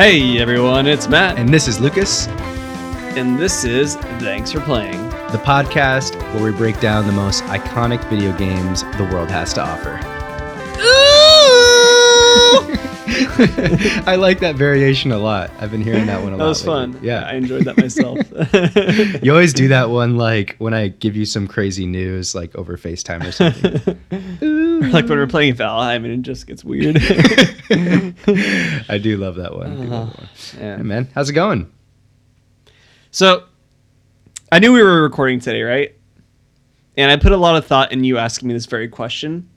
Hey everyone, it's Matt, And this is Lucas, and this is Thanks for Playing. the podcast where we break down the most iconic video games the world has to offer. Ooh. I like that variation a lot. I've been hearing that one a lot. That was lately. fun. Yeah. I enjoyed that myself. you always do that one like when I give you some crazy news like over FaceTime or something. like when we're playing Valheim and it just gets weird. I do love that one. I do love that one. Uh-huh. Yeah. Hey man, how's it going? So, I knew we were recording today, right? And I put a lot of thought in you asking me this very question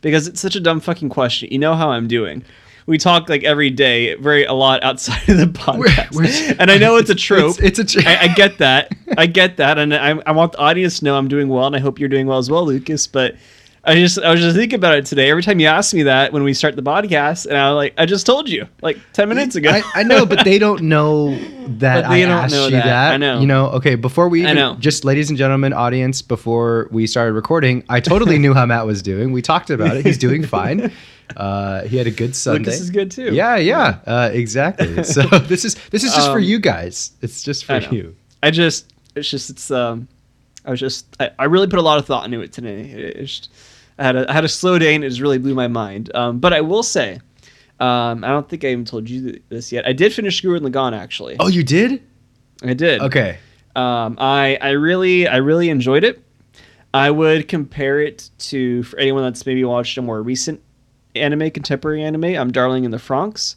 because it's such a dumb fucking question. You know how I'm doing. We talk like every day, very a lot outside of the podcast, we're- and I know it's a trope. It's, it's a trope. I, I get that. I get that, and I, I want the audience to know I'm doing well, and I hope you're doing well as well, Lucas. But I just I was just thinking about it today. Every time you ask me that when we start the podcast, and I was like, I just told you like ten minutes ago. I, I know, but they don't know that they I don't asked know you that. that. I know. You know, okay, before we I even, know. just ladies and gentlemen, audience, before we started recording, I totally knew how Matt was doing. We talked about it. He's doing fine. Uh, he had a good Sunday. Lucas is good too. Yeah, yeah, uh, exactly. So this is this is just for Um, you guys. It's just for I you. I just it's just it's um I was just I, I really put a lot of thought into it today. It's just- I had a I had a slow day and it just really blew my mind. Um, but I will say, um, I don't think I even told you th- this yet. I did finish Gurren Lagann actually. Oh, you did? I did. Okay. Um, I I really I really enjoyed it. I would compare it to for anyone that's maybe watched a more recent anime, contemporary anime. I'm Darling in the Franxx.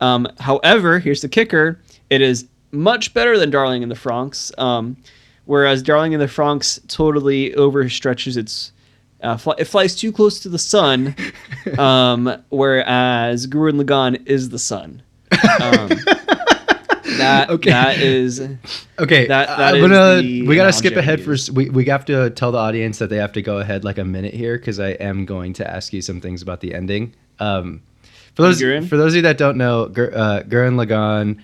Um, however, here's the kicker: it is much better than Darling in the Franxx. Um, whereas Darling in the Franxx totally overstretches its. Uh, fly, it flies too close to the sun, um, whereas Gurren Lagann is the sun. Um, that Okay. that is Okay, That- that I'm is gonna. We gotta skip ahead for. We we have to tell the audience that they have to go ahead like a minute here because I am going to ask you some things about the ending. Um, for those Gurren? for those of you that don't know, Gur, uh, Gurren Lagann.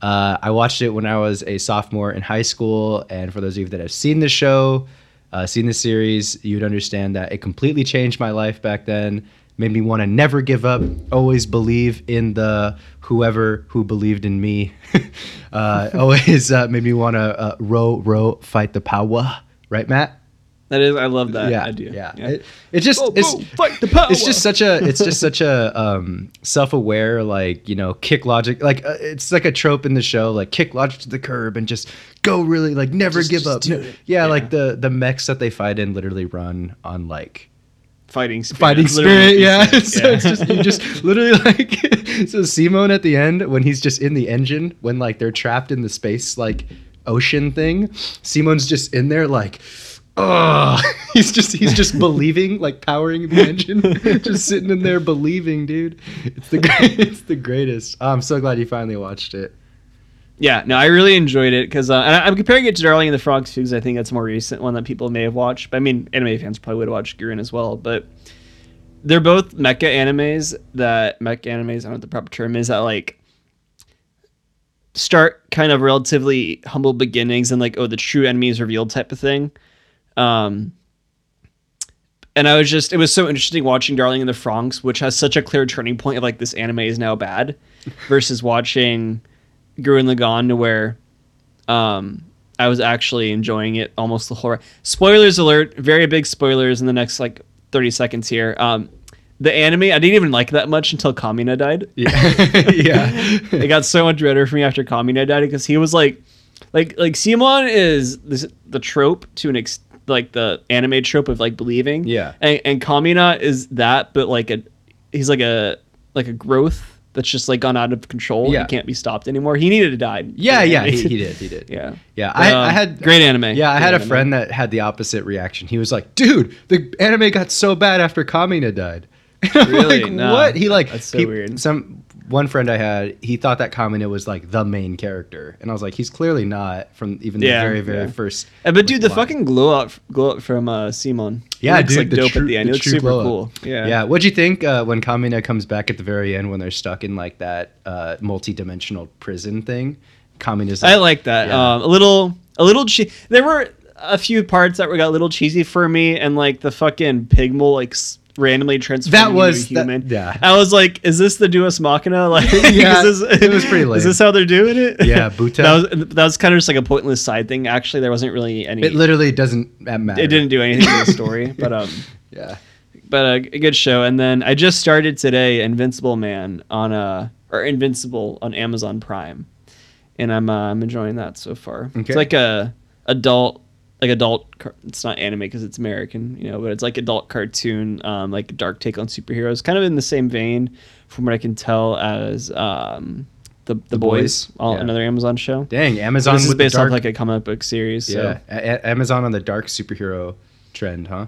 Uh, I watched it when I was a sophomore in high school, and for those of you that have seen the show, uh, seen the series, you'd understand that it completely changed my life back then. Made me want to never give up, always believe in the whoever who believed in me. uh, always uh, made me want to uh, row, row, fight the power. Right, Matt? That is, I love that yeah, idea. yeah. It, it just Go, it's go, fight the power. it's just such a it's just such a um, self-aware like you know kick logic like uh, it's like a trope in the show like kick logic to the curb and just go really like never Just- give just up No- yeah, Yeah. like the the mechs that they fight in literally run on like fighting spirit. fighting spirit yeah what you so said. it's just you just literally like so Simon at the end when he's just in the engine when like they're trapped in the space like ocean thing Simon's just in there like oh he's just he's just believing like powering the engine just sitting in there believing dude it's the it's the greatest oh, i'm so glad you finally watched it yeah, no, I really enjoyed it because, uh, I'm comparing it to Darling and the Franxx because I think that's a more recent one that people may have watched. But I mean, anime fans probably would have watched Gurren as well. But they're both mecha animes that mecha animes. I don't know what the proper term is that like start kind of relatively humble beginnings and like oh the true enemy is revealed type of thing. Um, and I was just it was so interesting watching Darling in the Franxx, which has such a clear turning point of like this anime is now bad, versus watching Gurren Lagann to where um I was actually enjoying it almost the whole. Spoilers alert! Very big spoilers in the next like thirty seconds here. Um, the anime I didn't even like that much until Kamina died. yeah yeah it got so much better for me after Kamina died because he was like, like like Simon is this, the trope to an ex like the anime trope of like believing. Yeah. and, and Kamina is that, but like a he's like a like a growth that's just like gone out of control. Yeah. and can't be stopped anymore. He needed to die. yeah yeah he, he did he did Yeah. Yeah, I, um, I had great anime. Yeah, I had a friend that had the opposite reaction. He was like, "Dude, the anime got so bad after Kamina died." Really? like, No. what? He like That's so he- weird. Some one friend I had, he thought that Kamina was like the main character, and I was like, he's clearly not from even Yeah, the very very yeah. first. Uh, but dude, the line. fucking glow up, glow up from uh, Simon. He Yeah, looks, dude, like the dope true- at the end. the He looks super cool. Yeah, Yeah. What'd you think uh, when Kamina comes back at the very end when they're stuck in like that uh, multi-dimensional prison thing? Kamina's I like that. Yeah. Um, a little, a little. Che- there were a few parts that were got a little cheesy for me, and like the fucking pig mole like randomly transforming was- into a human. that- yeah. I was like, is this the Deus Machina? Like, Yeah, is this, it was pretty lame. Is this how they're doing it? Yeah, Boota. that was that was kind of just like a pointless side thing. Actually, there wasn't really any. It literally doesn't matter. it didn't do anything to the story, but um, Yeah. but a, a good show. And then I just started today Invincible Man on a or Invincible on Amazon Prime, and I'm uh, I'm enjoying that so far. Okay. It's like a adult like adult. car- It's not anime because it's American, you know, but it's like adult cartoon, um, like dark take on superheroes, kind of in the same vein, from what I can tell, as um, the the, The Boys, Boys, all, yeah. another Amazon show. Dang, So Amazon this is based dark, off like a comic book series. So yeah, A- A- Amazon on the dark superhero trend, huh?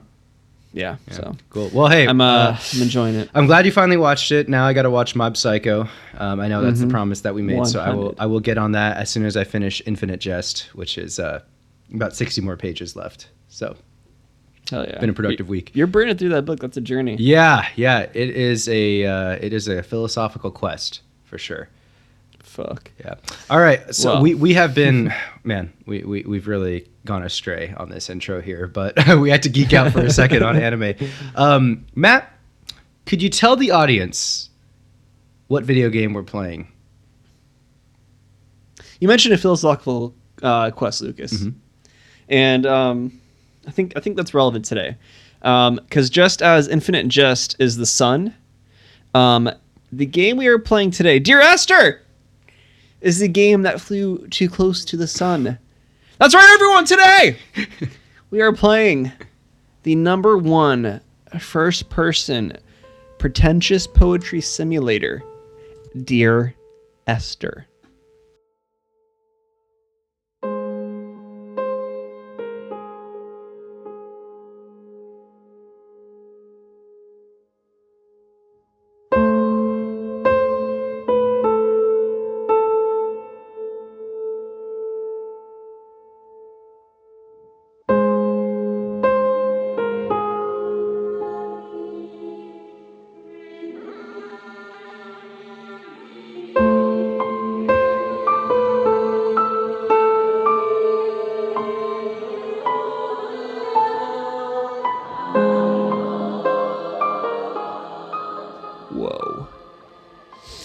yeah, Yeah. so Cool. Well, hey, I'm uh, uh, I'm enjoying it. I'm glad you finally watched it. Now I got to watch Mob Psycho. Um, I know that's Mhm. the promise that we made, so I will I will get on that as soon as I finish Infinite Jest, which is uh, about 60 more pages left. So Hell yeah, been a productive week. You're burning through that book. That's a journey. Yeah, yeah, it is a uh, it is a philosophical quest for sure. Fuck. Yeah. All right. So Well. we, we have been, man, we, we, we've really gone astray on this intro here, but we had to geek out for a second on anime. Um, Matt, could you tell the audience what video game we're playing? You mentioned a philosophical uh, quest, Lucas, Mhm. And um, I think I think that's relevant today, because just as Infinite Jest is the sun, um, the game we are playing today, Dear Esther, is the game that flew too close to the sun. That's right, everyone. Today we are playing the number one first-person pretentious poetry simulator, Dear Esther.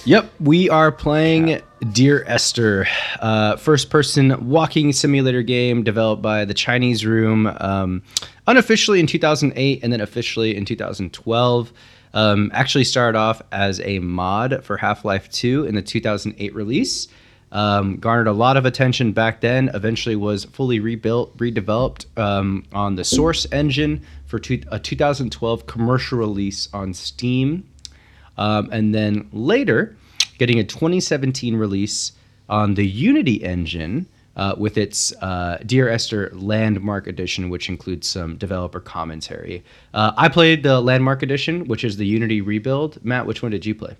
Yep, we are playing Dear Esther, uh, first-person walking simulator game developed by the Chinese Room, um, unofficially in 2008 and then officially in 2012. Um, actually started off as a mod for Half-Life 2 in the 2008 release. Um, garnered a lot of attention back then. Eventually, was fully rebuilt, redeveloped um, on the Source engine for two, a 2012 commercial release on Steam. Um, and then later, getting a 2017 release on the Unity engine uh, with its uh, Dear Esther Landmark Edition, which includes some developer commentary. Uh, I played the Landmark Edition, which is the Unity rebuild. Matt, which one did you play?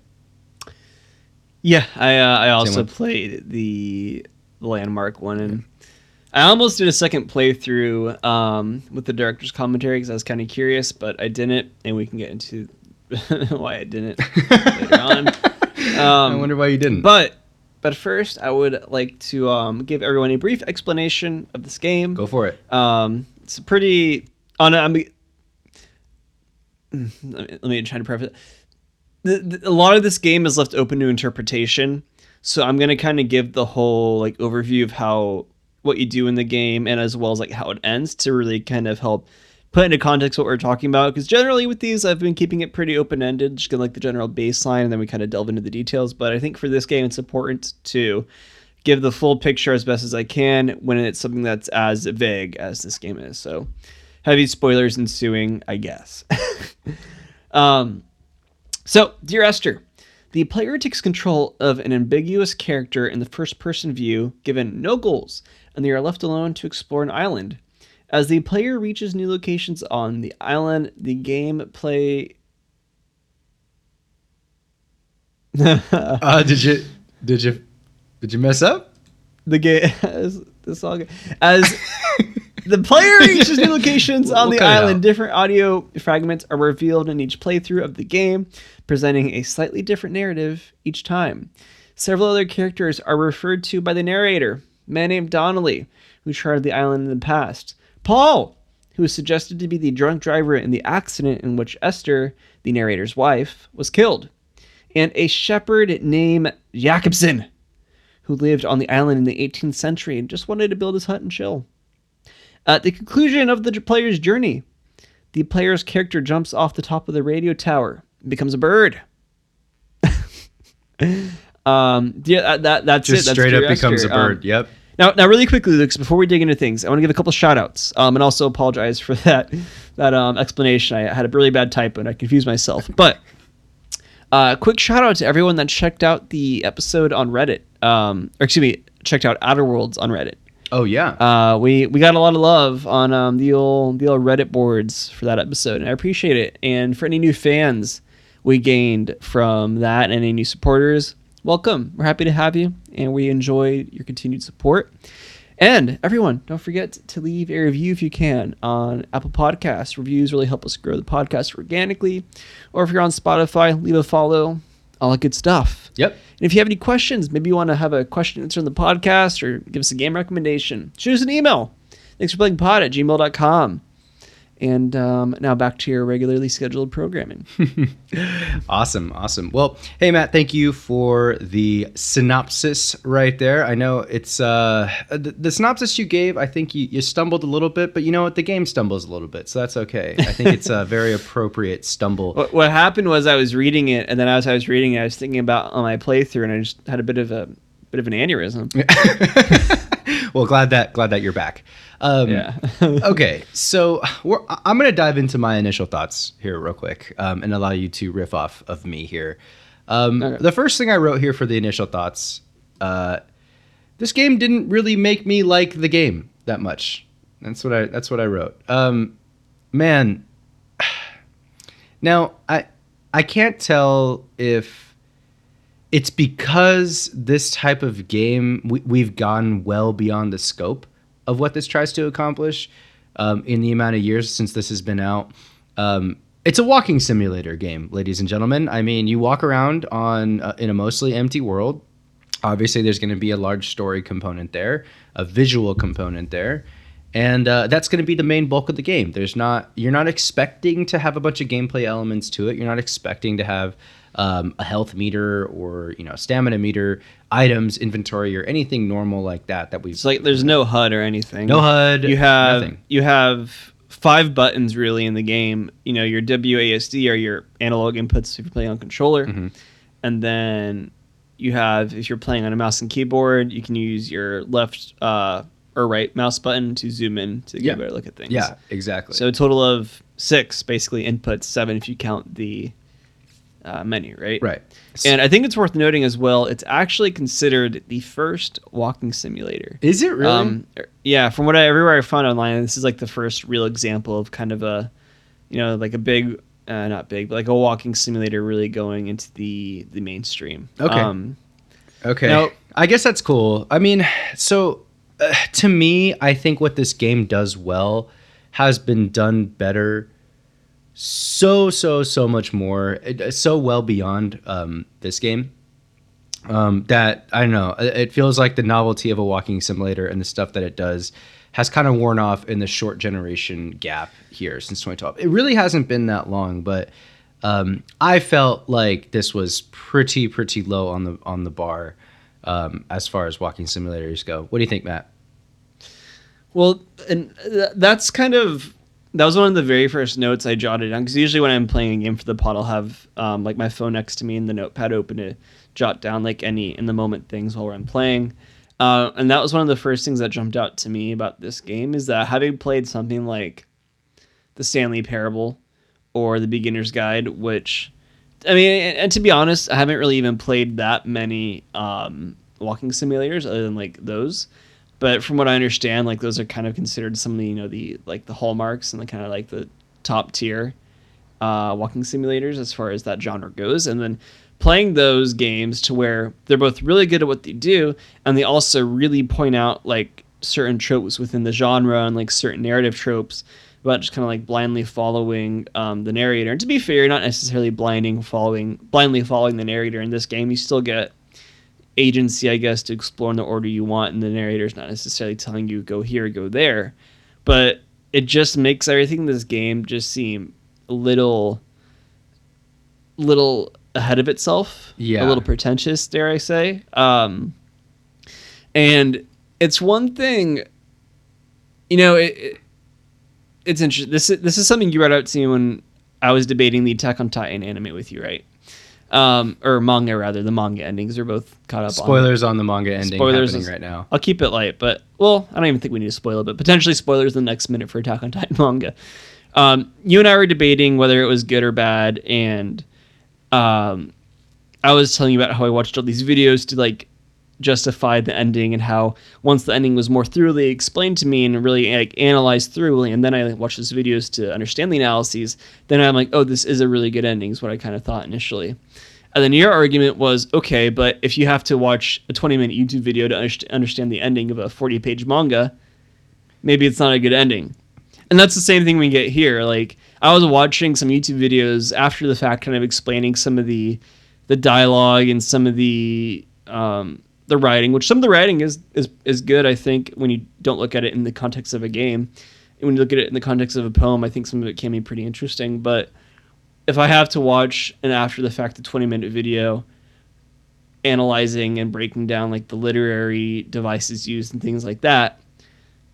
Yeah, I uh, I also played the landmark one, and I almost did a second playthrough um, with the director's commentary because I was kind of curious, but I didn't, and we can get into why I didn't later on. I Um, wonder why you didn't. but but first, I would like to um, give everyone a brief explanation of this game. Go for it. Um, it's a pretty on. I mean, let me, let me try to preface. it. The, the, a lot of this game is left open to interpretation, so I'm gonna kind of give the whole like overview of how what you do in the game, and as well as like how it ends to really kind of help put into context what we're talking about. Because generally with these, I've been keeping it pretty open ended, just gonna like the general baseline, and then we kind of delve into the details. But I think for this game, it's important to give the full picture as best as I can when it's something that's as vague as this game is. So, heavy spoilers ensuing, I guess. um, so, Dear Esther, the player takes control of an ambiguous character in the first person view, given no goals, and they are left alone to explore an island. As the player reaches new locations on the island, the game play. Uh, did you did you did you mess up? the game as the song as the player reaches new locations on we'll the island different audio fragments are revealed in each playthrough of the game presenting a slightly different narrative each time several other characters are referred to by the narrator a man named donnelly who charted the island in the past paul who is suggested to be the drunk driver in the accident in which Esther, the narrator's wife, was killed, and a shepherd named Jakobsen, who lived on the island in the 18th century and just wanted to build his hut and chill. At the conclusion of the player's journey, the player's character jumps off the top of the radio tower and becomes a bird. um, yeah, that, that's Just it. That's straight up becomes a Esther. Um, bird. yep. Now, now, really quickly, Lucas, before we dig into things, I want to give a couple shout outs um, and also apologize for that that um, explanation. I had a really bad typo and I confused myself. But uh, quick shout out to everyone that checked out the episode on Reddit. Um, or excuse me, checked out Outer Worlds on Reddit. Oh yeah. Uh, we we got a lot of love on um, the old the old Reddit boards for that episode, and I appreciate it. And for any new fans we gained from that, and any new supporters, welcome. We're happy to have you, and we enjoy your continued support. And everyone, don't forget to leave a review if you can on Apple Podcasts. Reviews really help us grow the podcast organically. Or if you're on Spotify, leave a follow. All that good stuff. yep. And if you have any questions, maybe you want to have a question answered on the podcast or give us a game recommendation, shoot us an email. Thanks for playing pod at gmail.com. And um, now back to your regularly scheduled programming. Awesome, awesome. Well, hey Matt, thank you for the synopsis right there. I know it's uh the, the synopsis you gave. I think you, you stumbled a little bit, but you know what? The game stumbles a little bit, so that's okay. I think it's a very appropriate stumble. what, what happened was I was reading it, and then as I was reading it, I was thinking about on my playthrough, and I just had a bit of a bit of an aneurysm. well, glad that glad that you're back. Um, Yeah. okay, so we're, I'm going to dive into my initial thoughts here real quick um, and allow you to riff off of me here. Um, Okay. The first thing I wrote here for the initial thoughts, uh, this game didn't really make me like the game that much. That's what I that's what I wrote. Um, man, now I I can't tell if it's because this type of game we, we've gone well beyond the scope of what this tries to accomplish um, in the amount of years since this has been out. Um, it's a walking simulator game, ladies and gentlemen. I mean, you walk around on uh, in a mostly empty world. Obviously, there's going to be a large story component there, a visual component there, and uh, that's going to be the main bulk of the game. There's not you're not expecting to have a bunch of gameplay elements to it. You're not expecting to have um, a health meter or you know stamina meter, items, inventory, or anything normal like that. That we've It's like there's no HUD or anything. no HUD. you have nothing. you have five buttons really in the game. You know, your WASD are your analog inputs if you're playing on controller, Mm-hmm. and then you have if you're playing on a mouse and keyboard, you can use your left uh, or right mouse button to zoom in to get Yeah. a better look at things. Yeah, exactly. So a total of six basically inputs, seven if you count the uh, menu, right? right. And I think it's worth noting as well, it's actually considered the first walking simulator. is it really? Um, er, yeah, from what I everywhere I found online, this is like the first real example of kind of a, you know, like a big, uh, not big, but like a walking simulator really going into the the mainstream. Okay. Um, Okay. Now- I guess that's cool. I mean, so uh, to me, I think what this game does well has been done better so so so much more it, so well beyond um, this game um, that I don't know. It feels like the novelty of a walking simulator and the stuff that it does has kind of worn off in the short generation gap here since 2012. It really hasn't been that long, but um, I felt like this was pretty pretty low on the on the bar um, as far as walking simulators go. What do you think, Matt? Well, and th- that's kind of that was one of the very first notes I jotted down because usually when I'm playing a game for the pod, I'll have um, like my phone next to me and the notepad open to jot down like any in the moment things while I'm playing. Uh, and that was one of the first things that jumped out to me about this game is that having played something like the Stanley Parable or the Beginner's Guide, which I mean, and, and to be honest, I haven't really even played that many um, walking simulators other than like those. But from what I understand, like those are kind of considered some of the you know the like the hallmarks and the kind of like the top tier uh, walking simulators as far as that genre goes. And then playing those games to where they're both really good at what they do, and they also really point out like certain tropes within the genre and like certain narrative tropes about just kind of like blindly following um, the narrator. And to be fair, not necessarily blinding following blindly following the narrator in this game. You still get agency, I guess, to explore in the order you want, and the narrator's not necessarily telling you go here, go there. But it just makes everything in this game just seem a little little ahead of itself Yeah. a little pretentious dare i say um and it's one thing you know it, it- it's interesting this is this is something you brought up to me when i was debating the attack on titan anime with you right um or manga rather the manga endings are both caught up on Spoilers on the manga ending Spoilers happening is- right now. I'll keep it light, but well, I don't even think we need to spoil it, but potentially spoilers in the next minute for Attack on Titan manga. Um, you and I were debating whether it was good or bad, and um, I was telling you about how I watched all these videos to like justify the ending and how once the ending was more thoroughly explained to me and really like analyzed thoroughly, and then I watched those videos to understand the analyses, then I'm like, oh, this is a really good ending, is what I kind of thought initially. And then your argument was okay, but if you have to watch a 20 minute YouTube video to underst- understand the ending of a 40 page manga, maybe it's not a good ending. And that's the same thing we get here. Like I was watching some YouTube videos after the fact, kind of explaining some of the the dialogue and some of the um, the writing, which some of the writing is is is good. I think when you don't look at it in the context of a game, and when you look at it in the context of a poem, I think some of it can be pretty interesting. But if I have to watch an after the fact, the 20 minute video analyzing and breaking down like the literary devices used and things like that,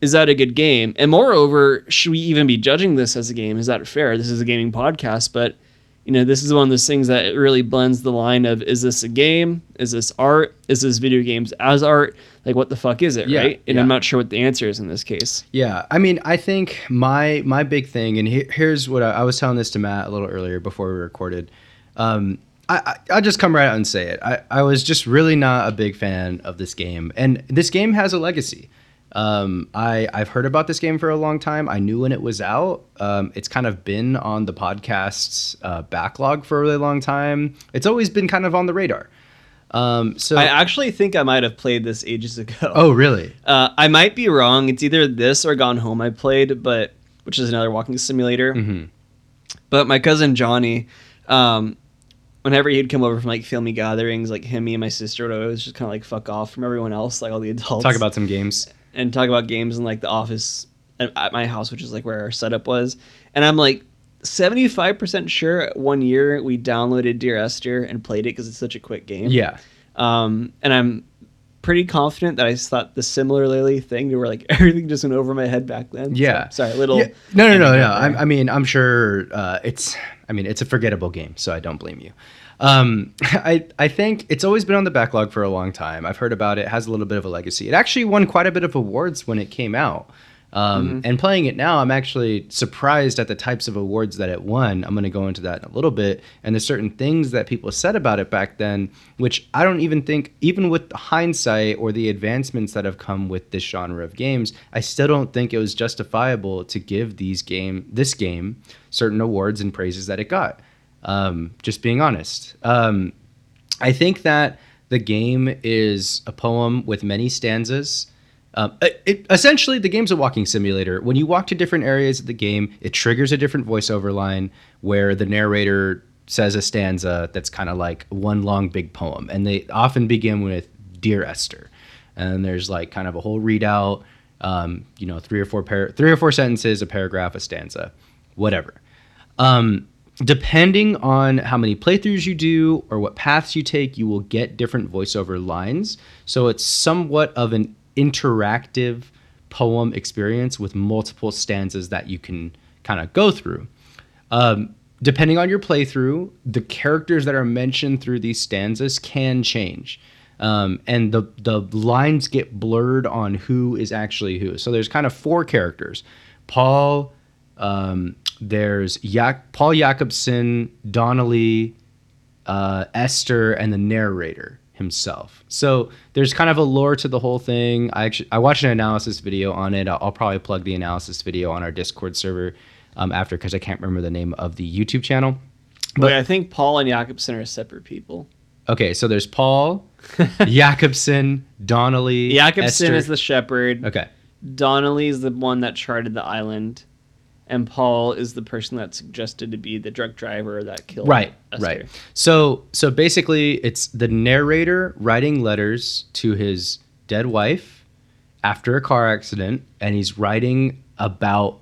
is that a good game? And moreover, should we even be judging this as a game? Is that fair? This is a gaming podcast, but you know, this is one of those things that it really blends the line of is this a game? Is this art? Is this video games as art? Like what the fuck is it, Yeah, right? And yeah. I'm not sure what the answer is in this case. Yeah, I mean, I think my my big thing, and he, here's what I, I was telling this to Matt a little earlier before we recorded. Um, I, I I'll just come right out and say it. I, I was just really not a big fan of this game, and this game has a legacy. Um, I I've heard about this game for a long time. I knew when it was out. Um, it's kind of been on the podcast's uh, backlog for a really long time. It's always been kind of on the radar. Um, so I actually think I might have played this ages ago. oh really? Uh, I might be wrong. It's either this or Gone Home I played, but which is another walking simulator. Mhm. But my cousin Johnny, um, whenever he'd come over from like family gatherings, like him, me, and my sister would always just kind of like fuck off from everyone else, like all the adults. Talk about some games. And talk about games in like the office at, at my house, which is like where our setup was. And I'm like 75% sure one year we downloaded Dear Esther and played it because it's such a quick game. Yeah. Um, and I'm pretty confident that I thought the similarly thing to where like everything just went over my head back then. So, Yeah. sorry, little. Yeah. No, no, no, no. I, I mean, I'm sure uh, it's. I mean, it's a forgettable game, so I don't blame you. Um, I I think it's always been on the backlog for a long time. I've heard about it. Has a little bit of a legacy. It actually won quite a bit of awards when it came out. Um, Mm-hmm. And playing it now, I'm actually surprised at the types of awards that it won. I'm going to go into that in a little bit. And there's certain things that people said about it back then, which I don't even think, even with hindsight or the advancements that have come with this genre of games, I still don't think it was justifiable to give these game, this game, certain awards and praises that it got. Um, just being honest. Um, I think that the game is a poem with many stanzas. Um, it, essentially, the game's a walking simulator. When you walk to different areas of the game, it triggers a different voiceover line where the narrator says a stanza that's kind of like one long big poem. And they often begin with Dear Esther. And there's like kind of a whole readout, um, you know, three or four par- three or four sentences, a paragraph, a stanza, whatever. Um, depending on how many playthroughs you do or what paths you take, you will get different voiceover lines. So it's somewhat of an interactive poem experience with multiple stanzas that you can kind of go through. Um, depending on your playthrough, the characters that are mentioned through these stanzas can change. Um, and the, the lines get blurred on who is actually who. So there's kind of four characters Paul, um, there's Jak- Paul Jakobsen, Donnelly, uh, Esther, and the narrator himself. So there's kind of a lore to the whole thing. I actually I watched an analysis video on it. I'll, I'll probably plug the analysis video on our Discord server um, after because I can't remember the name of the YouTube channel. Wait, I think Paul and Jakobsen are separate people. Okay, so there's Paul, Jakobsen, Donnelly, Jakobsen Esther. is the shepherd. okay. Donnelly is the one that charted the island, and Paul is the person that's suggested to be the drunk driver that killed. right Esther. right so so basically it's the narrator writing letters to his dead wife after a car accident and he's writing about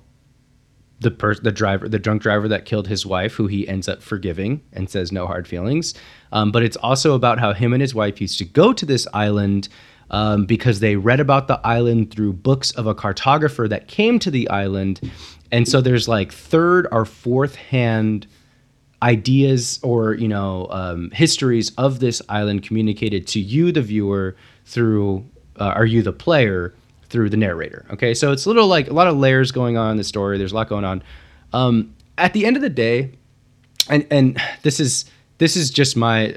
the per- the driver, the drunk driver that killed his wife, who he ends up forgiving and says no hard feelings. Um, but it's also about how him and his wife used to go to this island um, because they read about the island through books of a cartographer that came to the island, and so there's like third or fourth hand ideas or you know um, histories of this island communicated to you, the viewer, through uh, are you the player through the narrator. Okay, so it's a little like a lot of layers going on in the story. There's a lot going on. Um, at the end of the day, and and this is this is just my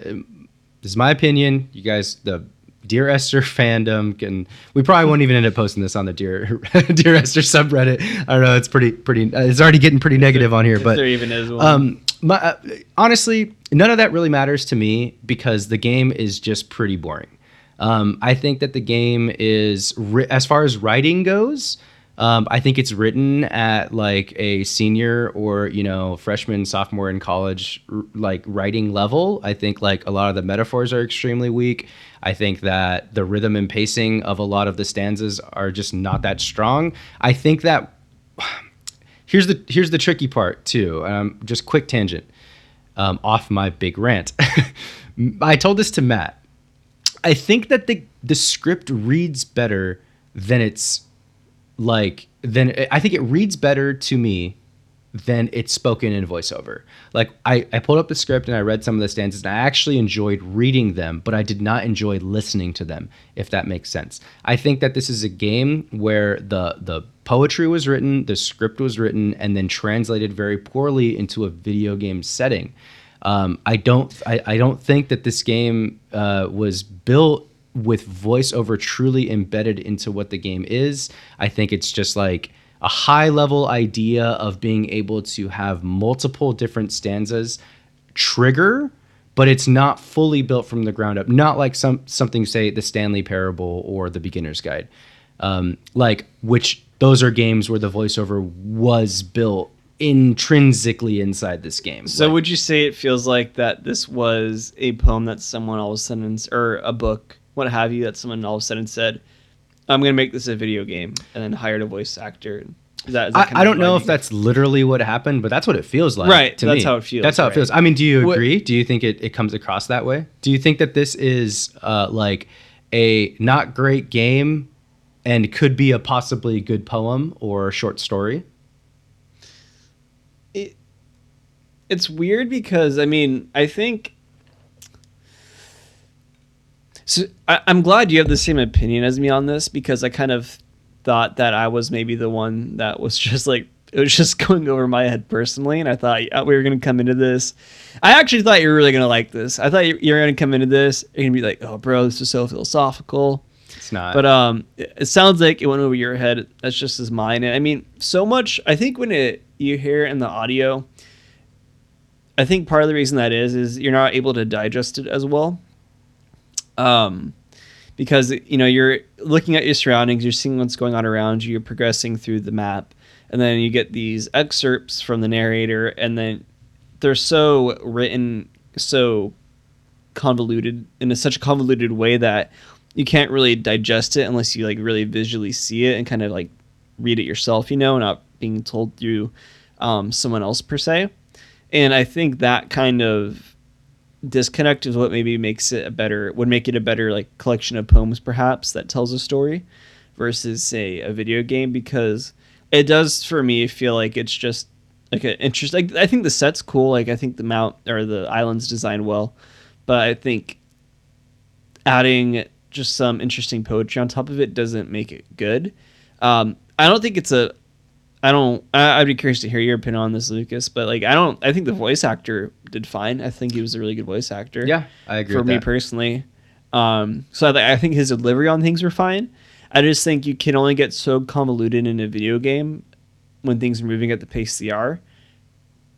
this is my opinion. You guys, the Dear Esther fandom can we probably won't even end up posting this on the Dear Dear Esther subreddit. I don't know. It's pretty pretty. Uh, it's already getting pretty negative on here, but there even is one. um, my, uh, honestly, none of that really matters to me because the game is just pretty boring. Um, I think that the game is, as far as writing goes, um, I think it's written at like a senior or you know freshman, sophomore in college like writing level. I think like a lot of the metaphors are extremely weak. I think that the rhythm and pacing of a lot of the stanzas are just not that strong. I think that here's the here's the tricky part too. Um, just quick tangent um, off my big rant. I told this to Matt. I think that the the script reads better than it's like than I think it reads better to me than it's spoken in voiceover. Like I, I pulled up the script and I read some of the stanzas and I actually enjoyed reading them, but I did not enjoy listening to them, if that makes sense. I think that this is a game where the the poetry was written, the script was written, and then translated very poorly into a video game setting. Um, I don't I, I don't think that this game uh, was built with voiceover truly embedded into what the game is. I think it's just like a high level idea of being able to have multiple different stanzas trigger but it's not fully built from the ground up not like some something say the stanley parable or the beginner's guide um, like which those are games where the voiceover was built intrinsically inside this game so Like- would you say it feels like that this was a poem that someone all of a sudden, or a book, what have you, that someone all of a sudden said, "I'm going to make this a video game," and then hired a voice actor? Is that, is that I, I don't know if that's literally what happened, but that's what it feels like. Right, To that's me. how it feels, That's how right. it feels. I mean, do you What- agree? Do you think it, it comes across that way? Do you think that this is uh, like a not great game and could be a possibly good poem or short story? it, it's weird because I mean I think so I, I'm glad you have the same opinion as me on this because I kind of thought that I was maybe the one that was just like it was just going over my head personally and I thought yeah, we were gonna come into this I actually thought you were really gonna like this I thought you you were gonna come into this you're gonna be like oh bro this is so philosophical It's not. but um, it it sounds like it went over your head. That's just as mine. And I mean, so much. I think when it you hear it in the audio, I think part of the reason that is is you're not able to digest it as well. Um, because you know you're looking at your surroundings, you're seeing what's going on around you, you're progressing through the map, and then you get these excerpts from the narrator, and then they're so written so convoluted in a, such a convoluted way that you can't really digest it unless you like really visually see it and kind of like read it yourself, you know, not being told through um, someone else per se. And I think that kind of disconnect is what maybe makes it a better would make it a better like collection of poems perhaps that tells a story versus say a video game because it does for me feel like it's just like an interest like I think the set's cool like I think the mount or the island's designed well but I think adding just some interesting poetry on top of it doesn't make it good. Um, I don't think it's a. I don't. I, I'd be curious to hear your opinion on this, Lucas. But like, I don't. I think the voice actor did fine. I think he was a really good voice actor. yeah, I agree For me that. personally, um, so I, I think his delivery on things were fine. I just think you can only get so convoluted in a video game when things are moving at the pace they are.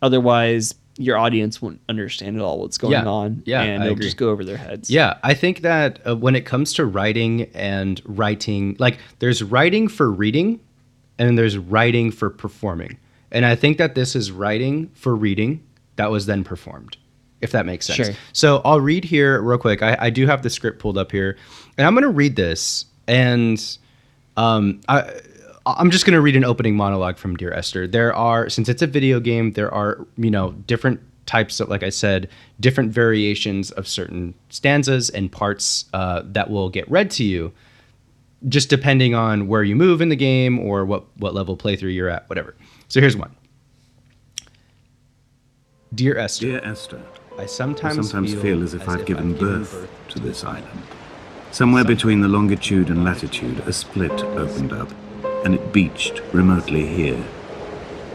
Otherwise, your audience won't understand at all what's going Yeah. on. Yeah, and I it'll agree. just go over their heads. Yeah, I think that uh, when it comes to writing and writing, like there's writing for reading and then there's writing for performing. And I think that this is writing for reading that was then performed, if that makes sense. Sure. So I'll read here real quick. I, I do have the script pulled up here, and I'm going to read this. And um, I, I'm just going to read an opening monologue from Dear Esther. There are, since it's a video game, there are, you know, different types of, like I said, different variations of certain stanzas and parts uh, that will get read to you, just depending on where you move in the game or what, what level playthrough you're at, whatever. So here's one Dear Esther. Dear Esther, I I sometimes, sometimes feel as if I've given birth to this island. Somewhere between the longitude and latitude, a split opened up, and it beached remotely here.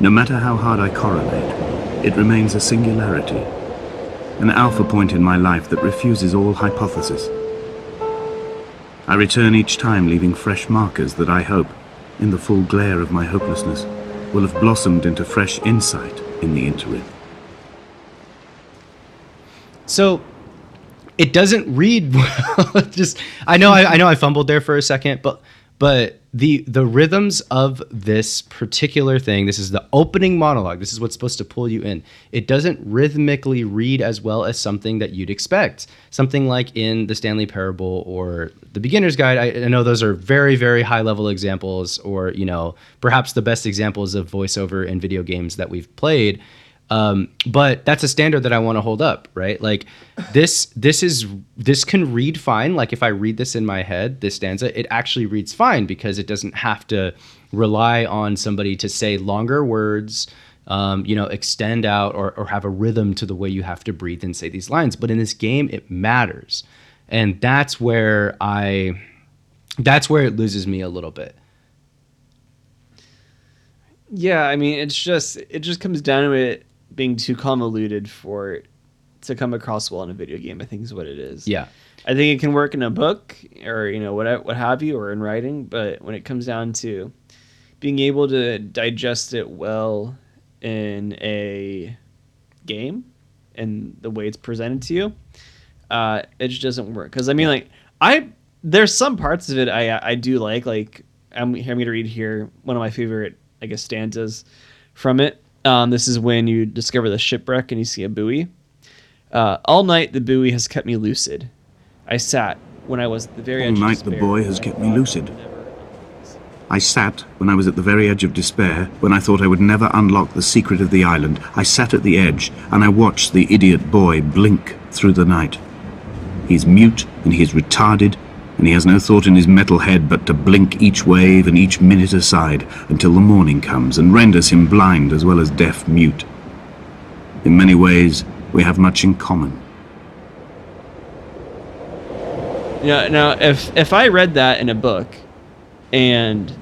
No matter how hard I correlate, it remains a singularity, an alpha point in my life that refuses all hypothesis. I return each time leaving fresh markers that I hope, in the full glare of my hopelessness, will have blossomed into fresh insight in the interim. So it doesn't read well. Just I know I, I know I fumbled there for a second, but but the the rhythms of this particular thing, this is the opening monologue. This is what's supposed to pull you in. It doesn't rhythmically read as well as something that you'd expect. Something like in the Stanley Parable or the Beginner's Guide. I, I know those are very very high level examples, or you know perhaps the best examples of voiceover in video games that we've played. Um, but that's a standard that I want to hold up, right? Like this, this is this can read fine. Like if I read this in my head, this stanza, it actually reads fine because it doesn't have to rely on somebody to say longer words, um, you know, extend out or, or have a rhythm to the way you have to breathe and say these lines. But in this game, it matters, and that's where I, that's where it loses me a little bit. Yeah, I mean, it's just it just comes down to it being too convoluted for to come across well in a video game. I think is what it is. Yeah. I think it can work in a book or you know what what have you or in writing, but when it comes down to being able to digest it well in a game and the way it's presented to you, uh, it just doesn't work. Because I mean, like I there's some parts of it I I do like. Like I'm, I'm going to read here one of my favorite I guess stanzas from it. Um, this is when you discover the shipwreck and you see a buoy. Uh, all night the buoy has kept me lucid. I sat when I was at the very All edge of night the despair, buoy has when I kept me thought I lucid. would never- I sat when I was at the very edge of despair, when I thought I would never unlock the secret of the island. I sat at the edge and I watched the idiot buoy blink through the night. He's mute and he is retarded, and he has no thought in his metal head but to blink each wave and each minute aside until the morning comes and renders him blind as well as deaf mute. In many ways, we have much in common. Yeah. Now, if if I read that in a book, and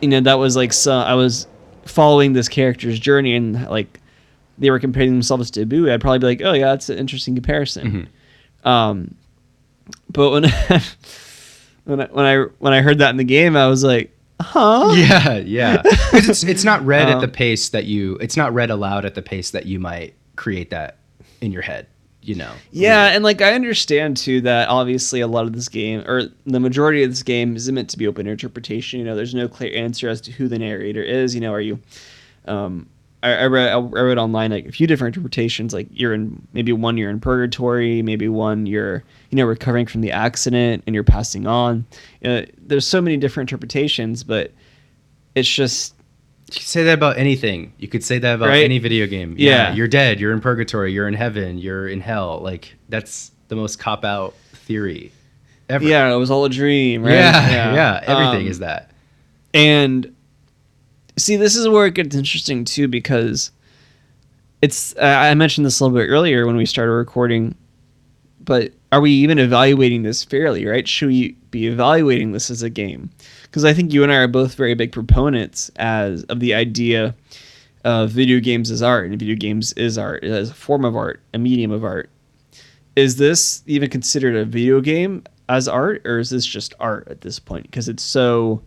you know that was like so, I was following this character's journey, and like they were comparing themselves to Boo, I'd probably be like, oh yeah, that's an interesting comparison. Um, but when when I, when I when I heard that in the game, I was like, huh? Yeah, yeah. 'Cause it's it's not read at the Um, pace that you. It's not read aloud at the pace that you might create that in your head. You know. Yeah, and like I understand too that obviously a lot of this game, or the majority of this game, is meant to be open interpretation. You know, there's no clear answer as to who the narrator is. You know, are you? Um, I, I read I read online like a few different interpretations. Like you're in maybe one you're in purgatory, maybe one you're you know recovering from the accident and you're passing on. Uh, there's so many different interpretations, but it's just You could say that about anything. You could say that about Right? any video game. Yeah. You're dead. You're in purgatory. You're in heaven. You're in hell. Like that's the most cop out theory ever. yeah, it was all a dream, right? Yeah. Yeah. Everything Um, is that. And see, this is where it gets interesting too, because it's. I mentioned this a little bit earlier when we started recording, but are we even evaluating this fairly? Right? Should we be evaluating this as a game? Because I think you and I are both very big proponents as of the idea of video games as art, and video games is art as a form of art, a medium of art. Is this even considered a video game as art, or is this just art at this point? Because it's so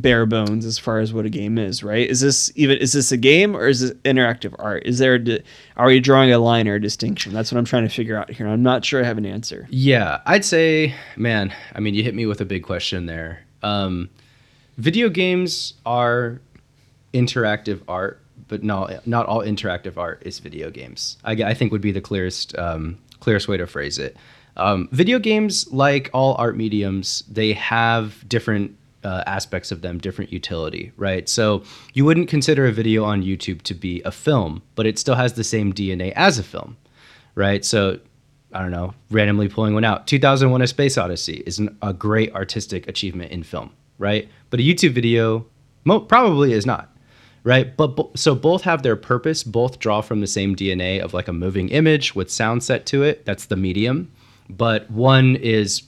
bare bones as far as what a game is, right? Is this even is this a game or is it interactive art? Is there a are we drawing a line or a distinction? That's what I'm trying to figure out here. I'm not sure I have an answer. Yeah, I'd say, man, I mean, you hit me with a big question there. Um, video games are interactive art, but not not all interactive art is video games. I, I think would be the clearest um, clearest way to phrase it. Um, video games, like all art mediums, they have different uh, aspects of them different utility, right? So you wouldn't consider a video on YouTube to be a film, but it still has the same DNA as a film, right? So I don't know, randomly pulling one out. 2001: A Space Odyssey is an, a great artistic achievement in film, right? But a YouTube video mo- probably is not, right? But bo- so both have their purpose. Both draw from the same DNA of like a moving image with sound set to it. That's the medium. But one is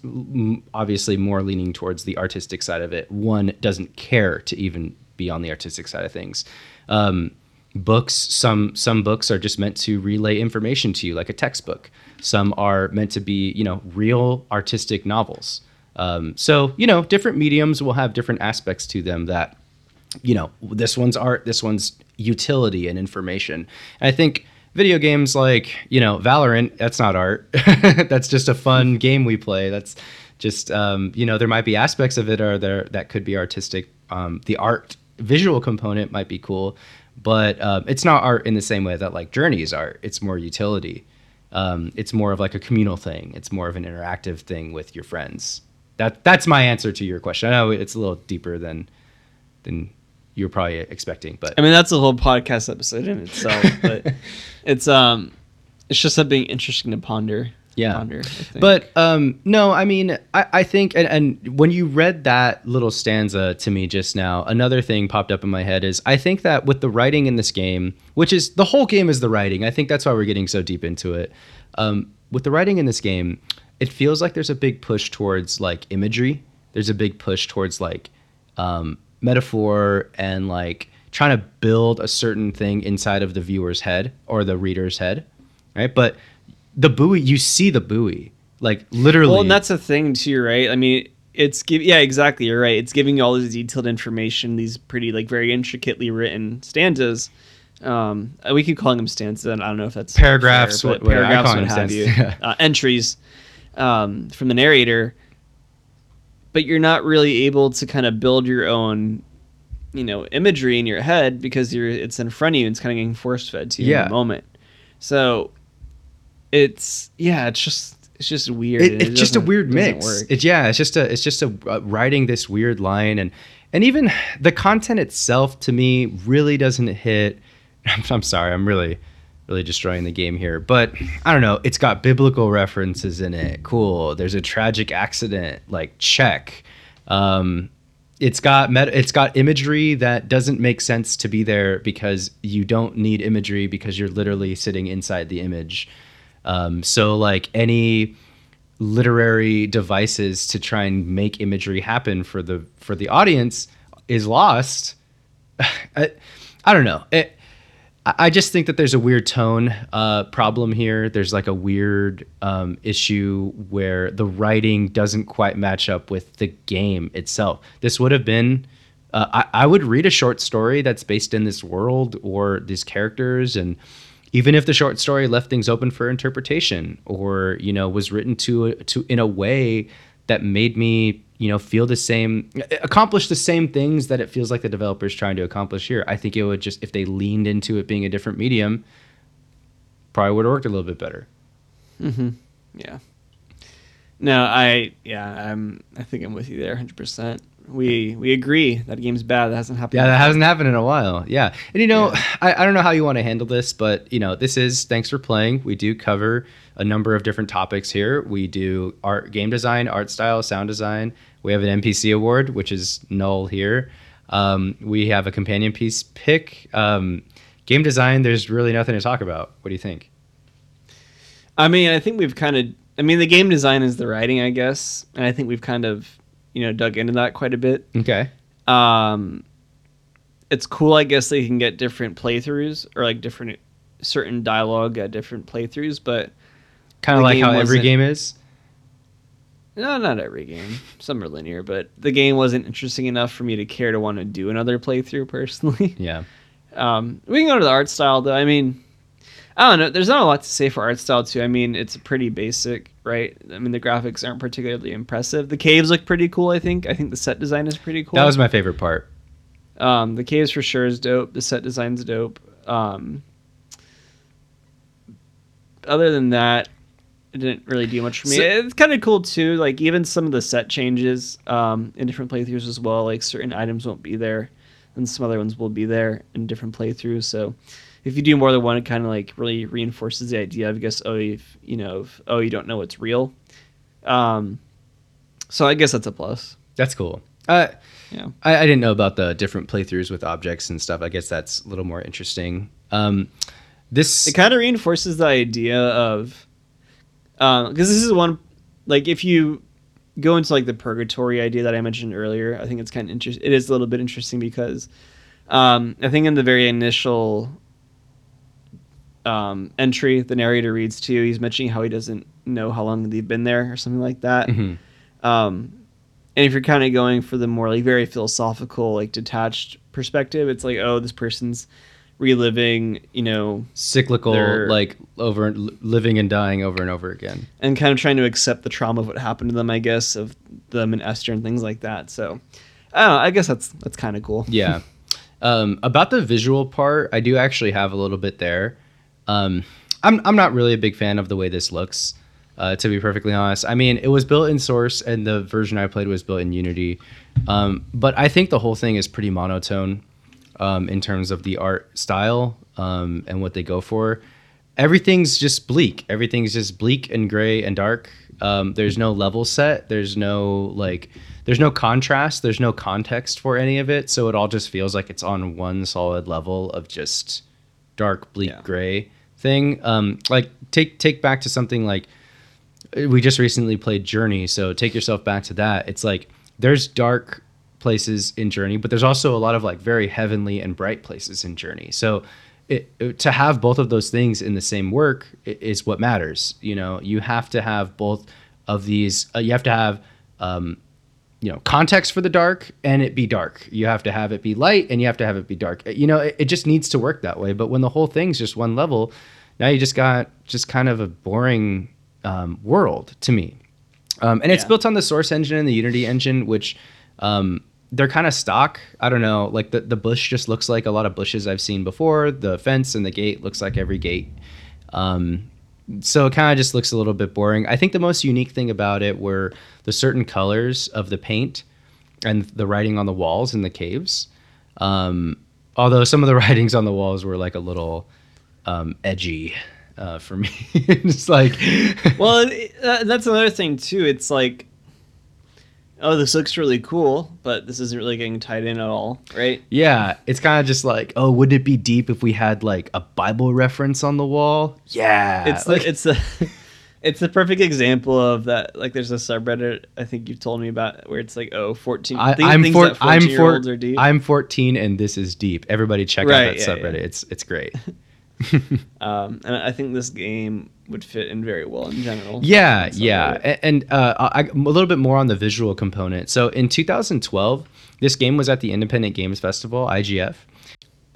obviously more leaning towards the artistic side of it. One doesn't care to even be on the artistic side of things. Um, books some some books are just meant to relay information to you like a textbook some are meant to be you know real artistic novels um, so you know different mediums will have different aspects to them that you know this one's art this one's utility and information and i think video games like you know valorant that's not art. That's just a fun game we play. That's just um, you know there might be aspects of it or there that could be artistic. Um, the art visual component might be cool but uh, it's not art in the same way that like journey is art. It's more utility. Um, it's more of like a communal thing. It's more of an interactive thing with your friends. That that's my answer to your question. I know it's a little deeper than than you're probably expecting but I mean, that's a whole podcast episode in itself, but it's um, it's just something interesting to ponder. Yeah. ponder, But um, no, I mean, I, I think, and, and when you read that little stanza to me just now, another thing popped up in my head is I think that with the writing in this game, which is the whole game is the writing, I think that's why we're getting so deep into it. Um, with the writing in this game, it feels like there's a big push towards like imagery. There's a big push towards like um, metaphor and like trying to build a certain thing inside of the viewer's head or the reader's head, right? But the buoy, you see the buoy, like literally. well, and that's the thing too, right? I mean, it's give yeah, exactly. You're right. It's giving you all this detailed information, these pretty like very intricately written stanzas. Um, uh, we keep calling them stanzas. I don't know if that's Paragraphs, fair, what- paragraphs, what have you, yeah. uh, entries um, from the narrator. But you're not really able to kind of build your own, you know, imagery in your head because you're it's in front of you and it's kind of getting force fed to you in the moment. So it's yeah, it's just it's just weird. it, it's just a weird mix. It's yeah, it's just a it's just a uh, writing this weird line and and even the content itself to me really doesn't hit. I'm, I'm sorry, I'm really really destroying the game here, but I don't know. It's got biblical references in it. Cool. There's a tragic accident. Like check. Um, it's got met- it's got imagery that doesn't make sense to be there because you don't need imagery because you're literally sitting inside the image. Um, so like any literary devices to try and make imagery happen for the for the audience is lost. I, I don't know. It, I just think that there's a weird tone uh, problem here. There's like a weird um, issue where the writing doesn't quite match up with the game itself. This would have been. Uh, I, I would read a short story that's based in this world or these characters, and even if the short story left things open for interpretation, or you know was written to to in a way that made me you know feel the same accomplish the same things that it feels like the developers trying to accomplish here i think it would just if they leaned into it being a different medium probably would have worked a little bit better mm-hmm. Yeah. No, I yeah, I'm I think I'm with you there 100%. We we agree that game's bad. That hasn't happened. yeah that hasn't happened in a while yeah and you know Yeah. I, I don't know how you want to handle this but you know this is thanks for playing we do cover a number of different topics here we do art game design art style sound design we have an npc award which is null here um, we have a companion piece pick um, game design there's really nothing to talk about what do you think I mean, I think we've kind of I mean, the game design is the writing, I guess. And I think we've kind of, you know, dug into that quite a bit. okay Um it's cool, I guess they can get different playthroughs or like different certain dialogue at different playthroughs, but kind of like how every game is No, not every game. Some are linear, but the game wasn't interesting enough for me to care to want to do another playthrough personally. yeah Um, we can go to the art style though. I mean, I don't know. There's not a lot to say for art style too. I mean, it's pretty basic, right? I mean, the graphics aren't particularly impressive. The caves look pretty cool. I think. I think the set design is pretty cool. that was my favorite part Um, the caves for sure is dope. The set design's dope. Um, other than that, it didn't really do much for me. So- it's kind of cool too. Like even some of the set changes um, in different playthroughs as well. Like certain items won't be there, and some other ones will be there in different playthroughs. So if you do more than one, it kind of like really reinforces the idea of I guess oh if you know if, oh you don't know what's real. Um, so I guess that's a plus. That's cool. Uh, Yeah. I, I didn't know about the different playthroughs with objects and stuff. I guess that's a little more interesting. Um, this it kind of reinforces the idea of because this is one like if you go into like the purgatory idea that i mentioned earlier i think it's kind of interesting it is a little bit interesting because um, i think in the very initial um, entry the narrator reads to you he's mentioning how he doesn't know how long they've been there or something like that Mhm. um, and if you're kind of going for the more like very philosophical like detached perspective it's like oh this person's reliving you know cyclical, They're- like over living and dying over and over again. and kind of trying to accept the trauma of what happened to them, I guess, of them and Esther and things like that. So, I don't know. I guess that's that's kind of cool. Yeah. um, about the visual part, I do actually have a little bit there. Um, I'm I'm not really a big fan of the way this looks. Uh, to be perfectly honest, I mean, it was built in Source, and the version I played was built in Unity. Um, but I think the whole thing is pretty monotone um, in terms of the art style um, and what they go for. Everything's just bleak. Everything's just bleak and gray and dark. Um, there's no level set. There's no like. There's no contrast. There's no context for any of it. So it all just feels like it's on one solid level of just dark, bleak, Yeah. gray thing. Um, like take take back to something like we just recently played Journey, so take yourself back to that. It's like there's dark places in Journey, but there's also a lot of like very heavenly and bright places in Journey. So it, it- to have both of those things in the same work is what matters. You know, you have to have both of these. Uh, you have to have um, you know context for the dark and it be dark. You have to have it be light and you have to have it be dark. You know it, it just needs to work that way. But when the whole thing's just one level now you just got just kind of a boring um, world to me. Um, and it's Yeah. built on the source engine and the unity engine which um, they're kind of stock. I don't know like the, the bush just looks like a lot of bushes i've seen before. The fence and the gate looks like every gate. Um, so it kind of just looks a little bit boring. I think the most unique thing about it were the certain colors of the paint and the writing on the walls in the caves. Um, although some of the writings on the walls were like a little um, edgy uh, for me. it's like, Well, uh, that's another thing too. It's like, oh, this looks really cool, but this isn't really getting tied in at all, right? yeah, it's kind of just like, oh, would it be deep if we had like a Bible reference on the wall? Yeah, it's like, like it's a it's a perfect example of that like there's a subreddit i think you've told me about where it's like oh 14 I, thi- I'm things four, that I'm 14 year four, olds are deep I'm 14 and this is deep. Everybody check Right, out that yeah, subreddit. yeah. It's it's great. um and i think this game would fit in very well in general Yeah, yeah, about it. A- and uh, I, a little bit more on the visual component. So in 2012, this game was at the Independent Games Festival (IGF).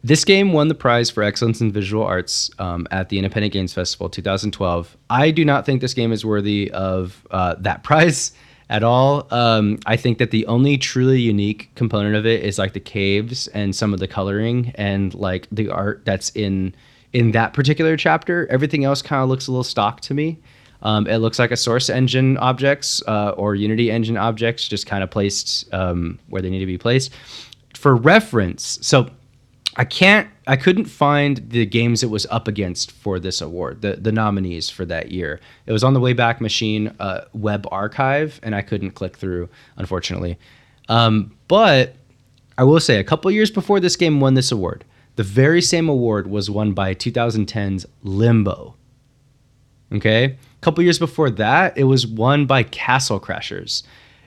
This game won the prize for excellence in visual arts um, at the Independent Games Festival 2012. I do not think this game is worthy of uh, that prize at all. Um, I think that the only truly unique component of it is like the caves and some of the coloring and like the art that's in in that particular chapter. Everything else kind of looks a little stock to me. Um, it looks like a source engine objects uh, or Unity engine objects just kind of placed um, where they need to be placed. For reference, so I can't, I couldn't find the games it was up against for this award, the the nominees for that year. It was on the Wayback Machine uh, web archive, and I couldn't click through, unfortunately. Um, but I will say, a couple years before this game won this award, the very same award was won by 2010's Limbo. Okay. A couple years before that, it was won by Castle Crashers.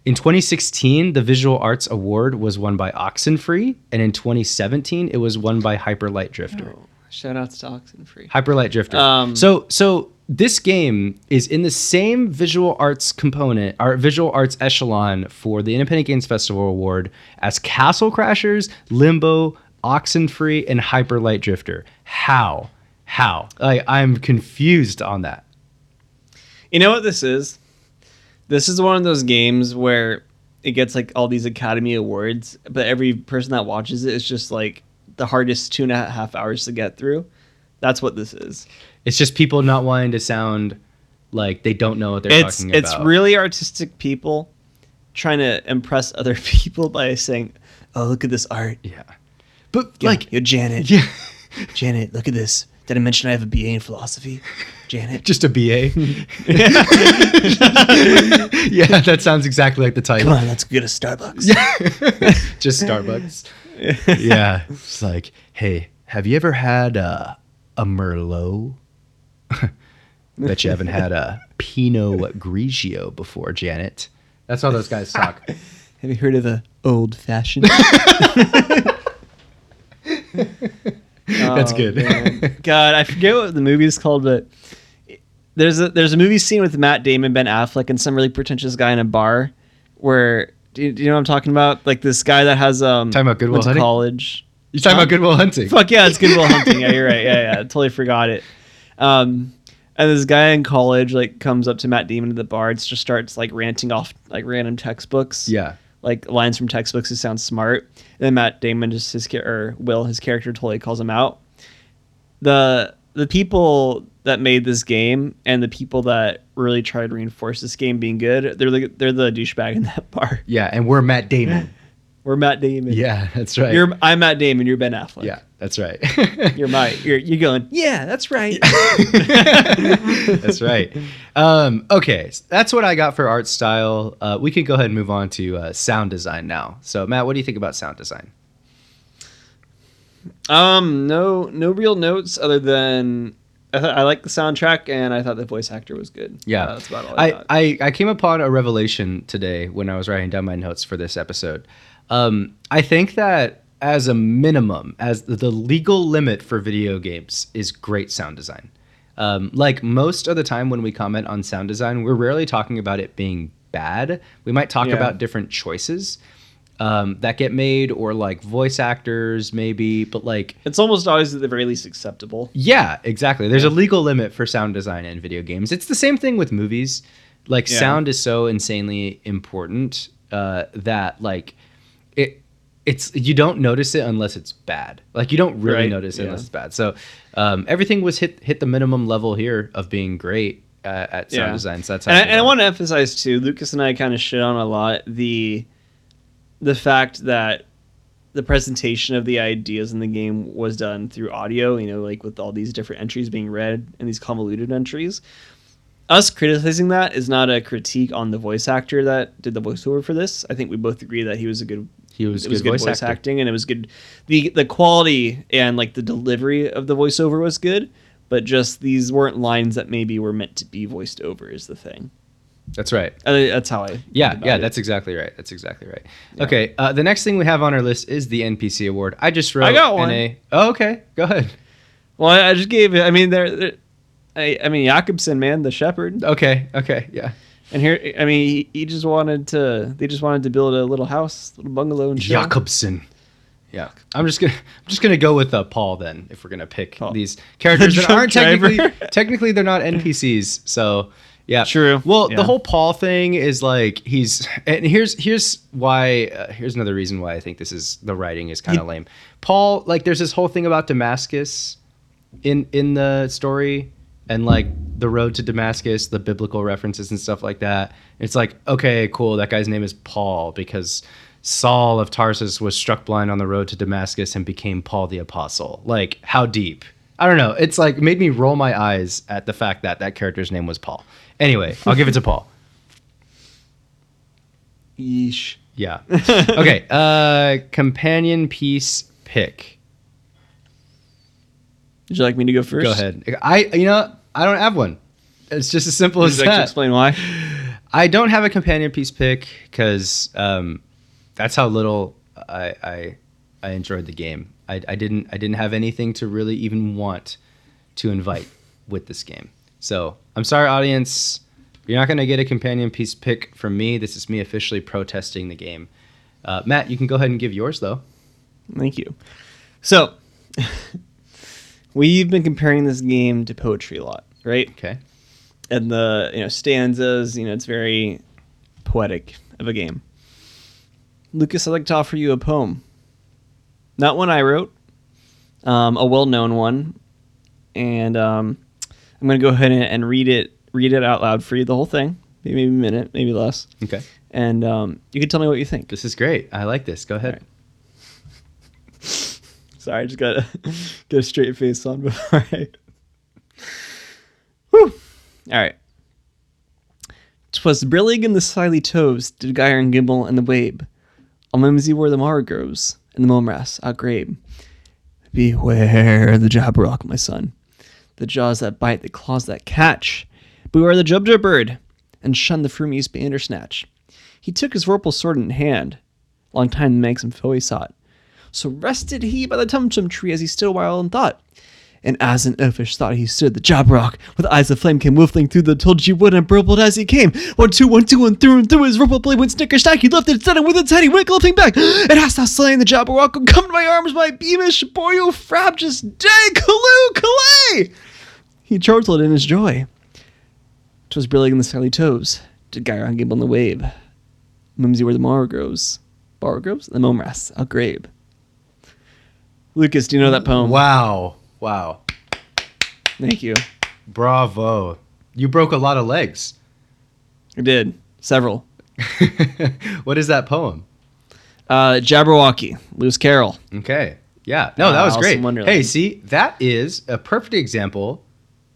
In 2016, the Visual Arts Award was won by Oxenfree, and in 2017, it was won by Hyperlight Drifter. Oh, shout outs to Oxenfree. Hyperlight Drifter. Um, so so this game is in the same visual arts component, our visual arts echelon for the Independent Games Festival Award as Castle Crashers, Limbo, Oxenfree, and Hyperlight Drifter. How? How? Like I'm confused on that. You know what this is? This is one of those games where it gets like all these Academy Awards, but every person that watches it is just like the hardest two and a half hours to get through. That's what this is. It's just people not wanting to sound like they don't know what they're it's talking it's about. It's really artistic people trying to impress other people by saying, "Oh, look at this art." yeah, but Yo, like yo, Janet, yeah, Janet, look at this. Did I mention I have a BA in philosophy? Janet. just a BA. yeah, that sounds exactly like the title. Come on, let's go to Starbucks. just Starbucks. yeah, it's like, hey, have you ever had uh, a Merlot? Bet you haven't had a Pinot Grigio before, Janet. That's how those guys talk. Have you heard of a old fashioned? That's Oh, good. man. God, I forget what the movie is called, but there's a there's a movie scene with Matt Damon, Ben Affleck, and some really pretentious guy in a bar. Where do you, do you know what I'm talking about? Like this guy that has um Talking about Good Will went to Hunting? college. You're talking about Good Will Hunting. Fuck yeah, it's Good Will Hunting. Yeah, you're right. Yeah, yeah, I totally forgot it. Um, and this guy in college like comes up to Matt Damon at the bar and just starts like ranting off like random textbooks Yeah. Like lines from textbooks to sound smart. And then Matt Damon just his or Will his character totally calls him out. The the people that made this game and the people that really tried to reinforce this game being good, they're the they're the douchebag in that bar. Yeah, and we're Matt Damon. We're Matt Damon. Yeah, that's right. You're I'm Matt Damon. You're Ben Affleck. yeah, that's right. You're my you're you're going. Yeah, that's right. That's right. Um, okay, so that's what I got for art style. Uh, we can go ahead and move on to uh, sound design now. So, Matt, what do you think about sound design? Um, no, no real notes other than I thought I like the soundtrack and I thought the voice actor was good. Yeah, Uh, that's about all I, I. I, I came upon a revelation today when I was writing down my notes for this episode. Um, I think that as a minimum, as the, legal limit for video games is great sound design. Um, like most of the time when we comment on sound design, we're rarely talking about it being bad. We might talk Yeah. about different choices um, that get made or like voice actors maybe, but like It's almost always at the very least acceptable. yeah, exactly. There's a legal limit for sound design in video games. It's the same thing with movies. Like Yeah. sound is so insanely important uh, that like it it's you don't notice it unless it's bad. Like you don't really Right, notice it yeah. unless it's bad. So um, everything was hit hit the minimum level here of being great uh, at sound Yeah. design. So that's how And I, and I want to emphasize too, Lucas and I kind of shit on a lot the the fact that the presentation of the ideas in the game was done through audio, you know, like with all these different entries being read and these convoluted entries. Us criticizing that is not a critique on the voice actor that did the voiceover for this. I think we both agree that he was a good He was it was good good voice voice, actor. acting and it was good the the quality and like the delivery of the voiceover was good but just these weren't lines that maybe were meant to be voiced over is the thing That's right. Uh, that's how i Yeah, yeah, it. that's exactly right. That's exactly right. Yeah. Okay, uh, the next thing we have on our list is the NPC award. I just wrote. I got one. NA. Oh, okay, go ahead. well i, just gave it i mean there there- I, I mean Jakobsen, man, the shepherd, Okay, okay, yeah. And here I mean he, he just wanted to. They just wanted to build a little house, little bungalow and. Jakobsen. Yeah, I'm just gonna I'm just gonna go with uh, Paul then if we're gonna pick Paul. these characters that aren't driver. technically technically they're not NPCs. So yeah, True. Well, Yeah. the whole Paul thing is like he's and here's here's why uh, here's another reason why I think this is the writing is kind of lame. Paul like there's this whole thing about Damascus in in the story and like the road to Damascus, the biblical references and stuff like that. It's like, okay, cool, that guy's name is Paul because Saul of Tarsus was struck blind on the road to Damascus and became Paul the apostle. Like, how deep? I don't know. It's like made me roll my eyes at the fact that that character's name was Paul. Anyway, I'll give it to Paul. Yeesh. Yeah. Okay. Uh companion piece pick. Would you like me to go first? Go ahead. I you know, I don't have one. It's just as simple Would as you like to that. explain why? I don't have a companion piece pick because um, that's how little I, I I enjoyed the game. I, I didn't I didn't have anything to really even want to invite with this game. So I'm sorry, audience. You're not going to get a companion piece pick from me. This is me officially protesting the game. Uh, Matt, you can go ahead and give yours though. Thank you. So, we've been comparing this game to poetry a lot, right? Okay. And the you know stanzas, you know, it's very poetic of a game. Lucas, I'd like to offer you a poem. Not one I wrote, um, a well-known one, and um, I'm going to go ahead and, and read it read it out loud for you, the whole thing, maybe a minute, maybe less, Okay. and um, you can tell me what you think. This is great. I like this. Go ahead. Sorry, I just got to get a straight face on before I. Whew. All right. Twas brillig in the slithy toves did gyre and gimble and the wabe. All mimsy were the mar groves and the momrass outgrabe. Beware the jabberwock, my son. The jaws that bite, the claws that catch. Beware the jubjub bird, and shun the frumious bandersnatch. He took his vorpal sword in hand. Long time the manxome foe he sought. So rested he by the tumtum tree as he stood awhile in thought. And as an elfish thought he stood, the jabberwock with eyes of flame came whiffling through the tulgey wood and burbled as he came. One, two, one, two, and through and through his ripple blade went snicker-snack. He lifted, set him with its head, he went back. And hast thou slain the jabberwock? Come to my arms, my beamish boy, oh frab, just day, calloo, callay! He chortled in his joy. 'Twas brillig in the skyly toes, did gyre on gimble in the wave. Mimsy where the morrow grows. Borrow grows? The momrass, outgrabe. Lucas, do you know that poem? Wow. Wow. Thank you. Bravo. You broke a lot of legs. I did. Several. what is that poem? Uh, Jabberwocky, Lewis Carroll. Okay. Yeah. No, that Uh, was Alice great. Wonderland. Hey, see, that is a perfect example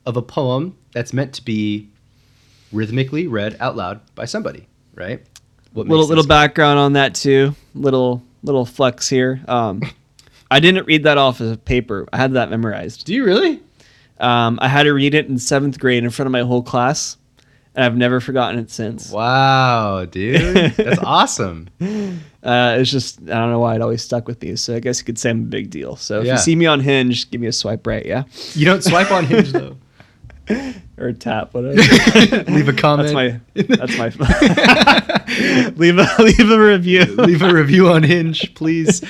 of a poem that's meant to be rhythmically read out loud by somebody, right? What Little little background on that too. Little little flex here. Um, I didn't read that off of paper. I had that memorized. Do you really? Um, I had to read it in seventh grade in front of my whole class, and I've never forgotten it since. Wow, dude. That's awesome. Uh, it's just I don't know why it always stuck with me. So I guess you could say I'm a big deal. So if Yeah. you see me on Hinge, give me a swipe right, yeah, You don't swipe on Hinge though. or tap, whatever. Leave a comment. That's my. That's my. leave a leave a review. Leave a review on Hinge, please.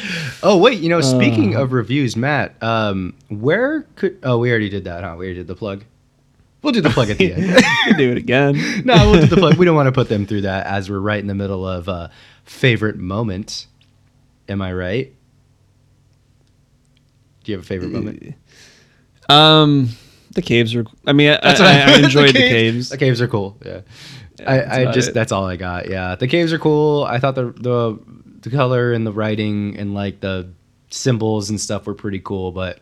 Oh wait, you know, speaking Uh. of reviews, Matt, um, where could? Oh, we already did that, huh? We already did the plug. We'll do the plug at the end. Do it again. no, we'll do the plug. We don't want to put them through that as we're right in the middle of uh, favorite moment. Am I right? Do you have a favorite moment? Um, the caves were. I mean, I, That's what I, I meant. enjoyed the cave- caves. The caves are cool. Yeah. that's I, I just it. that's all I got. Yeah, the caves are cool. I thought the the the color and the writing and like the symbols and stuff were pretty cool, but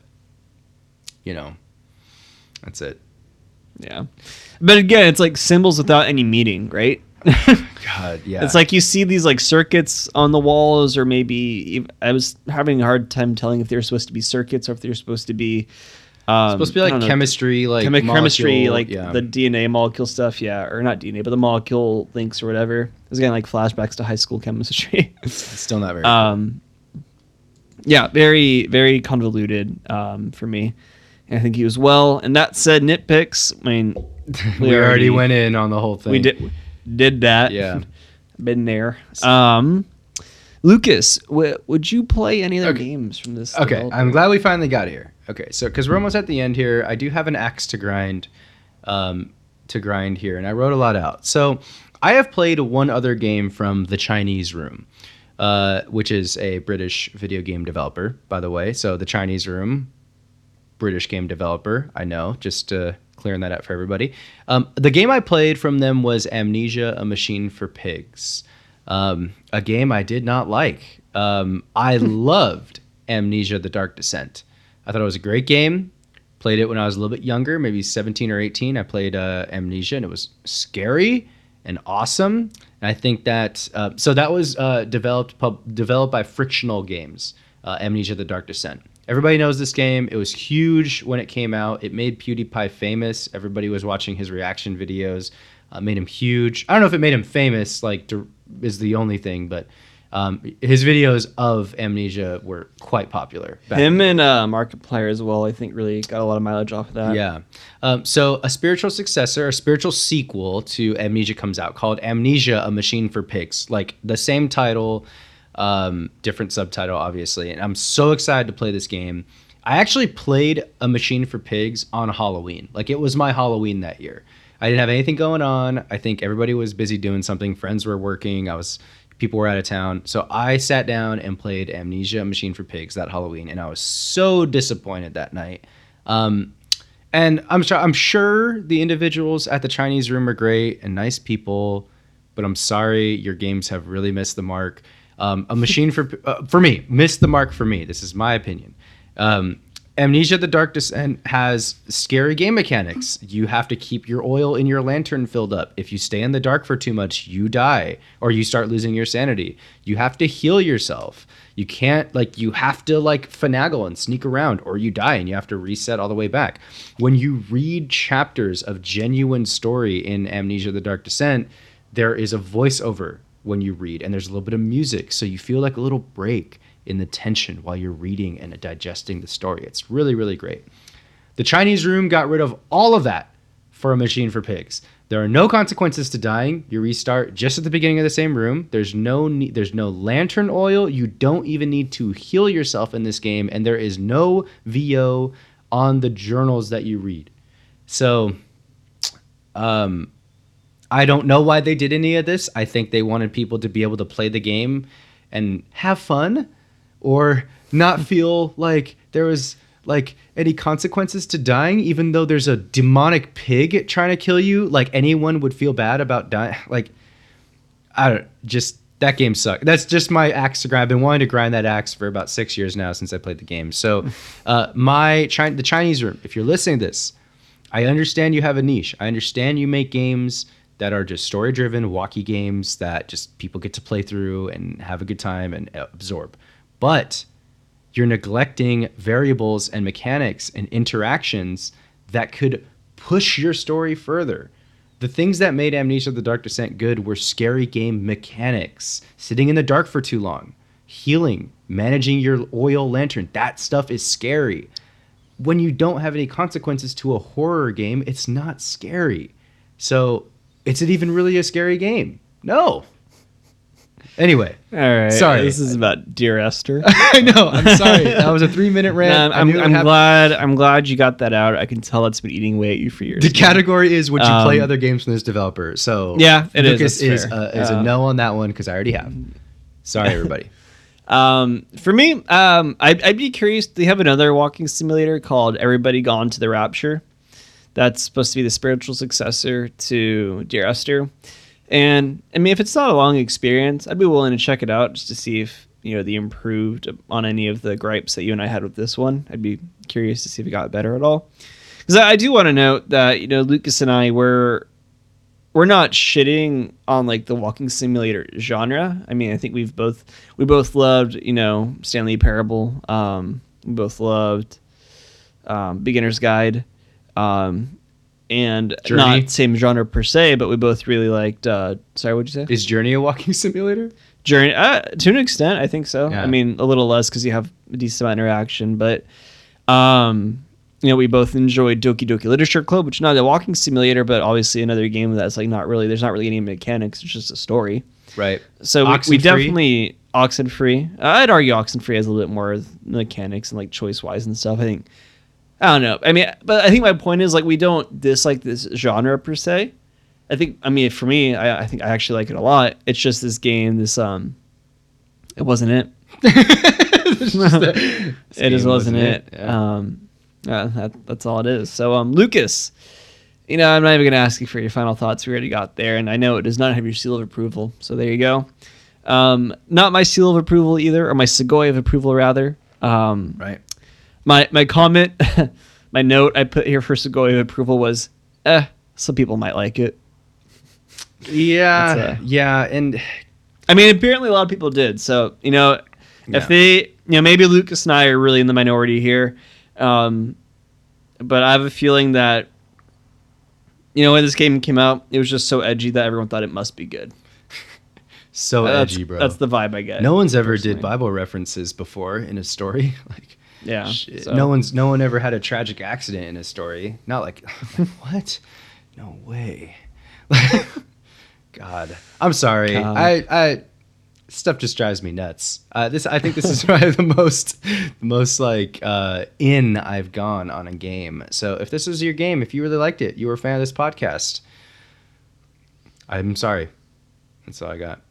you know, that's it. Yeah, but again, it's like symbols without any meaning, right? God, yeah. It's like you see these like circuits on the walls, or maybe I was having a hard time telling if they were supposed to be circuits or if they're supposed to be. Um, supposed to be like chemistry, like chemi- chemistry, like yeah. the DNA molecule stuff, yeah, or not DNA, but the molecule links or whatever. It was again like flashbacks to high school chemistry. Still not very. um, yeah, very very convoluted um, for me. And I think he was well. And that said, nitpicks. I mean, we, already, went in on the whole thing. we did did that. Yeah. been there. Um, Lucas, w- would you play any other Okay. games from this? Okay, developer? I'm glad we finally got here. Okay, so because we're almost at the end here, I do have an axe to grind, um, to grind here, and I wrote a lot out. So I have played one other game from the Chinese Room, uh, which is a British video game developer, by the way. So the Chinese Room, British game developer. I know, just uh, clearing that up for everybody. Um, the game I played from them was Amnesia: A Machine for Pigs, um, a game I did not like. Um, I loved Amnesia: The Dark Descent. I thought it was a great game. Played it when I was a little bit younger, maybe 17 or 18. I played uh, Amnesia, and it was scary and awesome. And I think that uh, so that was uh, developed pub, developed by Frictional Games, uh, Amnesia: The Dark Descent. Everybody knows this game. It was huge when it came out. It made PewDiePie famous. Everybody was watching his reaction videos. Uh, made him huge. I don't know if it made him famous. Like is the only thing, but um, his videos of Amnesia were quite popular. him and uh, Markiplier as well. I think really got a lot of mileage off of that. yeah. Um, so a spiritual successor, a spiritual sequel to Amnesia comes out called Amnesia: A Machine for Pigs. Like the same title, um, different subtitle, obviously. And I'm so excited to play this game. I actually played A Machine for Pigs on Halloween. Like it was my Halloween that year. I didn't have anything going on. I think everybody was busy doing something. Friends were working. I was people were out of town. So I sat down and played Amnesia: Machine for Pigs that Halloween, and I was so disappointed that night. Um, And I'm sure I'm sure the individuals at the Chinese room are great and nice people, but I'm sorry your games have really missed the mark. Um, a machine for uh, for me missed the mark for me. This is my opinion. Um, Amnesia: The Dark Descent has scary game mechanics. You have to keep your oil in your lantern filled up. If you stay in the dark for too much, you die or you start losing your sanity. You have to heal yourself. You can't like you have to like finagle and sneak around or you die and you have to reset all the way back. When you read chapters of genuine story in Amnesia: The Dark Descent, there is a voiceover when you read and there's a little bit of music so you feel like a little break in the tension while you're reading and digesting the story. It's really, really great. The Chinese room got rid of all of that for a machine for pigs. There are no consequences to dying. You restart just at the beginning of the same room. There's no there's no lantern oil. You don't even need to heal yourself in this game and there is no VO on the journals that you read. So um I don't know why they did any of this. I think they wanted people to be able to play the game and have fun or not feel like there was like any consequences to dying even though there's a demonic pig trying to kill you like anyone would feel bad about dying like i don't just that game sucked. That's just my axe to grind. I've been wanting to grind that axe for about six years now since i played the game. So uh, my the chinese room if you're listening to this i understand you have a niche. I understand you make games that are just story driven walkie games that just people get to play through and have a good time and absorb but you're neglecting variables and mechanics and interactions that could push your story further. The things that made Amnesia the Dark Descent good were scary game mechanics, sitting in the dark for too long, healing, managing your oil lantern. That stuff is scary. When you don't have any consequences to a horror game, it's not scary. So, is it even really a scary game? No. Anyway, All right. Sorry. This is about Dear Esther. I know. I'm sorry. That was a three minute rant. Nah, I I'm, I'm glad. I'm glad you got that out. I can tell it's been eating away at you for years. The category is would you play Um, other games from this developer? So Yeah, it is, Lucas is fair. uh, is a Uh, no on that one because I already have. Sorry, everybody. Um, for me, um, I'd, I'd be curious. They have another walking simulator called Everybody Gone to the Rapture. That's supposed to be the spiritual successor to Dear Esther. And I mean, if it's not a long experience, I'd be willing to check it out just to see if you know the improved on any of the gripes that you and I had with this one. I'd be curious to see if it got better at all. Because I, do want to note that you know Lucas and I were we're not shitting on like the walking simulator genre. I mean, I think we've both we both loved, you know, Stanley Parable. Um, we both loved um, Beginner's Guide, um, and Journey. not same genre per se, but we both really liked. Uh, sorry, what'd you say? Is Journey a walking simulator? Journey, uh, to an extent, I think so. Yeah. I mean, a little less because you have a decent amount of interaction, but um, you know, we both enjoyed Doki Doki Literature Club, which is not a walking simulator, but obviously another game that's like not really. There's not really any mechanics. It's just a story. Right. So we, we definitely Oxenfree. I'd argue Oxenfree has a little bit more mechanics and like choice wise and stuff. I think. I don't know. I mean, but I think my point is like we don't dislike this genre per se. I think. I mean, for me, I, I think I actually like it a lot. It's just this game. This um, it wasn't it. it just wasn't, wasn't it. it, yeah. Um, uh, that, that's all it is. So, um, Lucas, you know, I'm not even going to ask you for your final thoughts. We already got there, and I know it does not have your seal of approval. So there you go. Um, not my seal of approval either, or my Segoy of approval rather. Um, Right. My my comment, my note I put here for Segoy of approval was, eh, some people might like it. Yeah. That's, uh, yeah. And I mean, apparently a lot of people did. So you know, Yeah. if they, you know, maybe Lucas and I are really in the minority here, um, but I have a feeling that, you know, when this game came out, it was just so edgy that everyone thought it must be good. so that's, edgy, bro. That's the vibe I get. no one's ever did. Bible references before in a story. like Yeah. so- no one's no one ever had a tragic accident in a story. Not like, like, what? No way. God, I'm sorry. God. I I stuff just drives me nuts. Uh, this I think this is probably the most the most like uh, in I've gone on a game. So if this was your game, if you really liked it, you were a fan of this podcast. I'm sorry. That's all I got.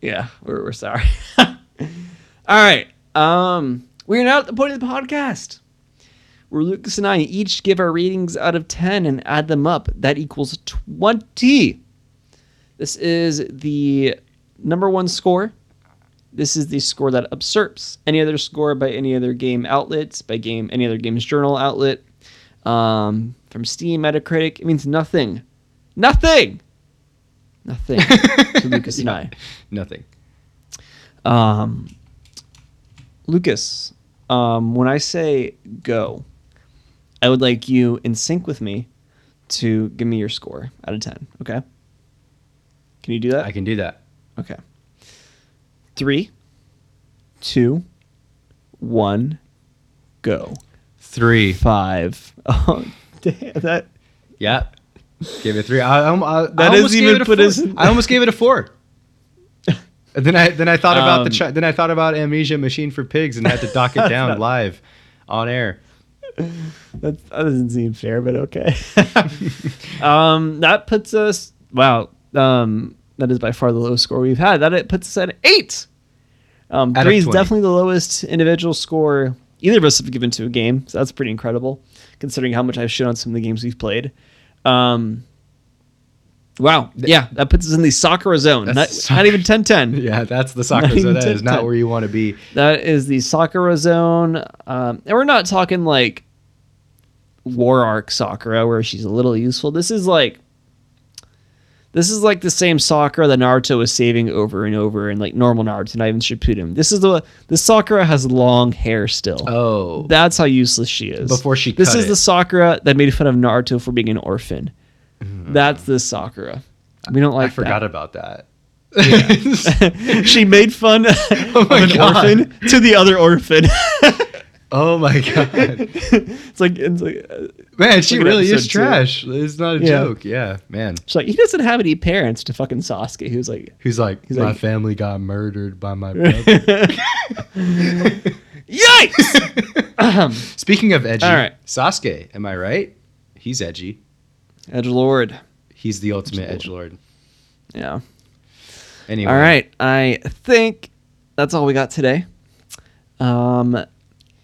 yeah, we're, we're sorry. All right. Um, we're now at the point of the podcast where Lucas and I each give our ratings out of 10 and add them up. That equals 20. This is the number one score. This is the score that usurps any other score by any other game outlets, by game any other games journal outlet, um, from Steam, Metacritic. It means nothing, nothing, nothing to Lucas and I. Nothing. Um, Lucas, um, when I say go, I would like you in sync with me to give me your score out of 10. Okay. Can you do that? I can do that. Okay. Three, two, one, go. Three. Five. Oh, damn. That. Yeah. Gave it three. I, I, I, That I is almost even gave it a put four. I almost gave it a four. Then I then I thought about the Um, chi- then I thought about Amnesia Machine for Pigs and had to dock it down live on air. That, that doesn't seem fair, but okay. um, that puts us. Wow. Um, that is by far the lowest score we've had. That it puts us at eight. Um, three is definitely the lowest individual score either of us have given to a game. So that's pretty incredible, considering how much I've shit on some of the games we've played. Um, wow. Yeah, that puts us in the Sakura zone. Not, That's not even 10-10. Yeah, that's the Sakura zone. That is not 10. where you want to be. That is the Sakura zone. Um, and we're not talking like War Arc Sakura where she's a little useful. This is like this is like the same Sakura that Naruto was saving over and over and like normal Naruto, not even Shippuden. This is the the Sakura has long hair still. Oh, That's how useless she is. Before she This is it. the Sakura that made fun of Naruto for being an orphan. That's the Sakura. We don't like I forgot that. about that. she made fun Oh of an God. orphan to the other orphan. oh my god, it's like it's like uh, man, she at really is episode two. trash. It's not a Yeah. joke. Yeah, man. she's like he doesn't have any parents to fucking Sasuke. Who's like, Who's like, He's like my like- family got murdered by my brother. yikes! Speaking of edgy, All right. Sasuke, am I right? He's edgy. Edge Lord. He's the ultimate edge lord. Yeah. Anyway, All right. I think that's all we got today. Um,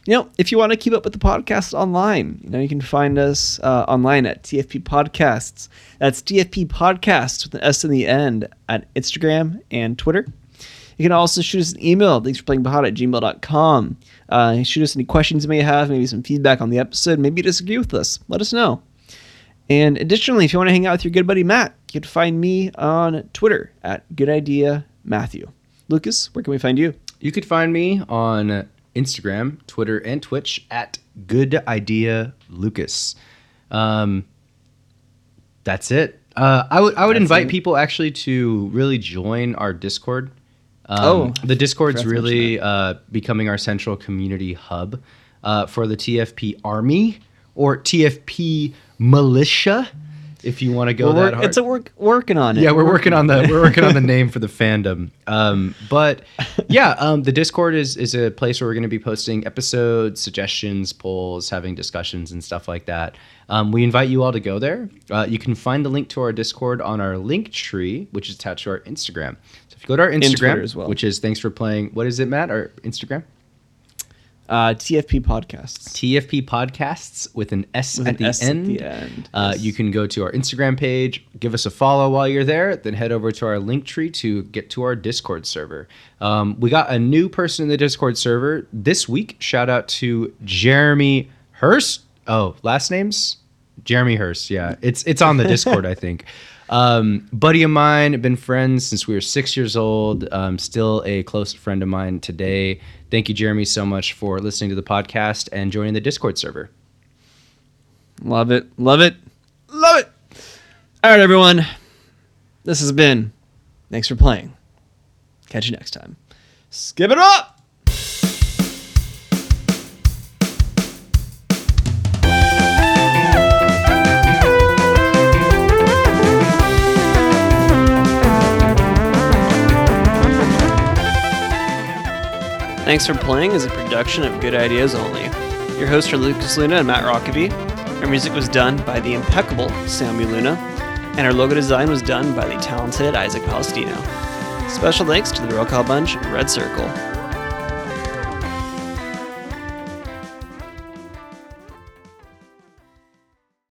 you know, if you want to keep up with the podcast online, you know, you can find us uh, online at TFP Podcasts. That's TFP Podcasts with an S in the end at Instagram and Twitter. You can also shoot us an email. Thanks for playing Bahad at gmail.com. Uh, shoot us any questions you may have, maybe some feedback on the episode. Maybe you disagree with us. Let us know. And additionally, if you want to hang out with your good buddy Matt, you can find me on Twitter at Good Idea Matthew. Lucas, where can we find you? You could find me on Instagram, Twitter, and Twitch at Good Idea Lucas. Um, that's it. Uh, I would I would That's invite it. people actually to really join our Discord. Um, Oh, the Discord's forgot to mention really uh, becoming our central community hub uh, for the TFP Army or TFP Militia, if you want to go We're that hard. it's a work working on it. Yeah, we're working on the we're working on the name for the fandom. Um, but yeah, um, the Discord is is a place where we're going to be posting episodes, suggestions, polls, having discussions, and stuff like that. Um, we invite you all to go there. Uh, you can find the link to our Discord on our link tree, which is attached to our Instagram. So if you go to our Instagram, as well. which is thanks for playing. What is it, Matt? Our Instagram. Uh, TFP Podcasts. TFP Podcasts with an S, With at, an the S at end. the end, Uh, yes. You can go to our Instagram page, give us a follow while you're there, then head over to our link tree to get to our Discord server. Um, we got a new person in the Discord server this week. Shout out to Jeremy Hurst. Oh, last names? Jeremy Hurst. Yeah, it's it's on the Discord, I think. Um, buddy of mine, been friends since we were six years old. Um, still a close friend of mine today. Thank you, Jeremy, so much for listening to the podcast and joining the Discord server. Love it. Love it. Love it. All right, everyone. This has been. Thanks for playing. Catch you next time. Skip it up. Thanks for Playing is a production of Good Ideas Only. Your hosts are Lucas Luna and Matt Rockaby. Our music was done by the impeccable Sammy Luna, and our logo design was done by the talented Isaac Palestino. Special thanks to the Roll Call Bunch Red Circle.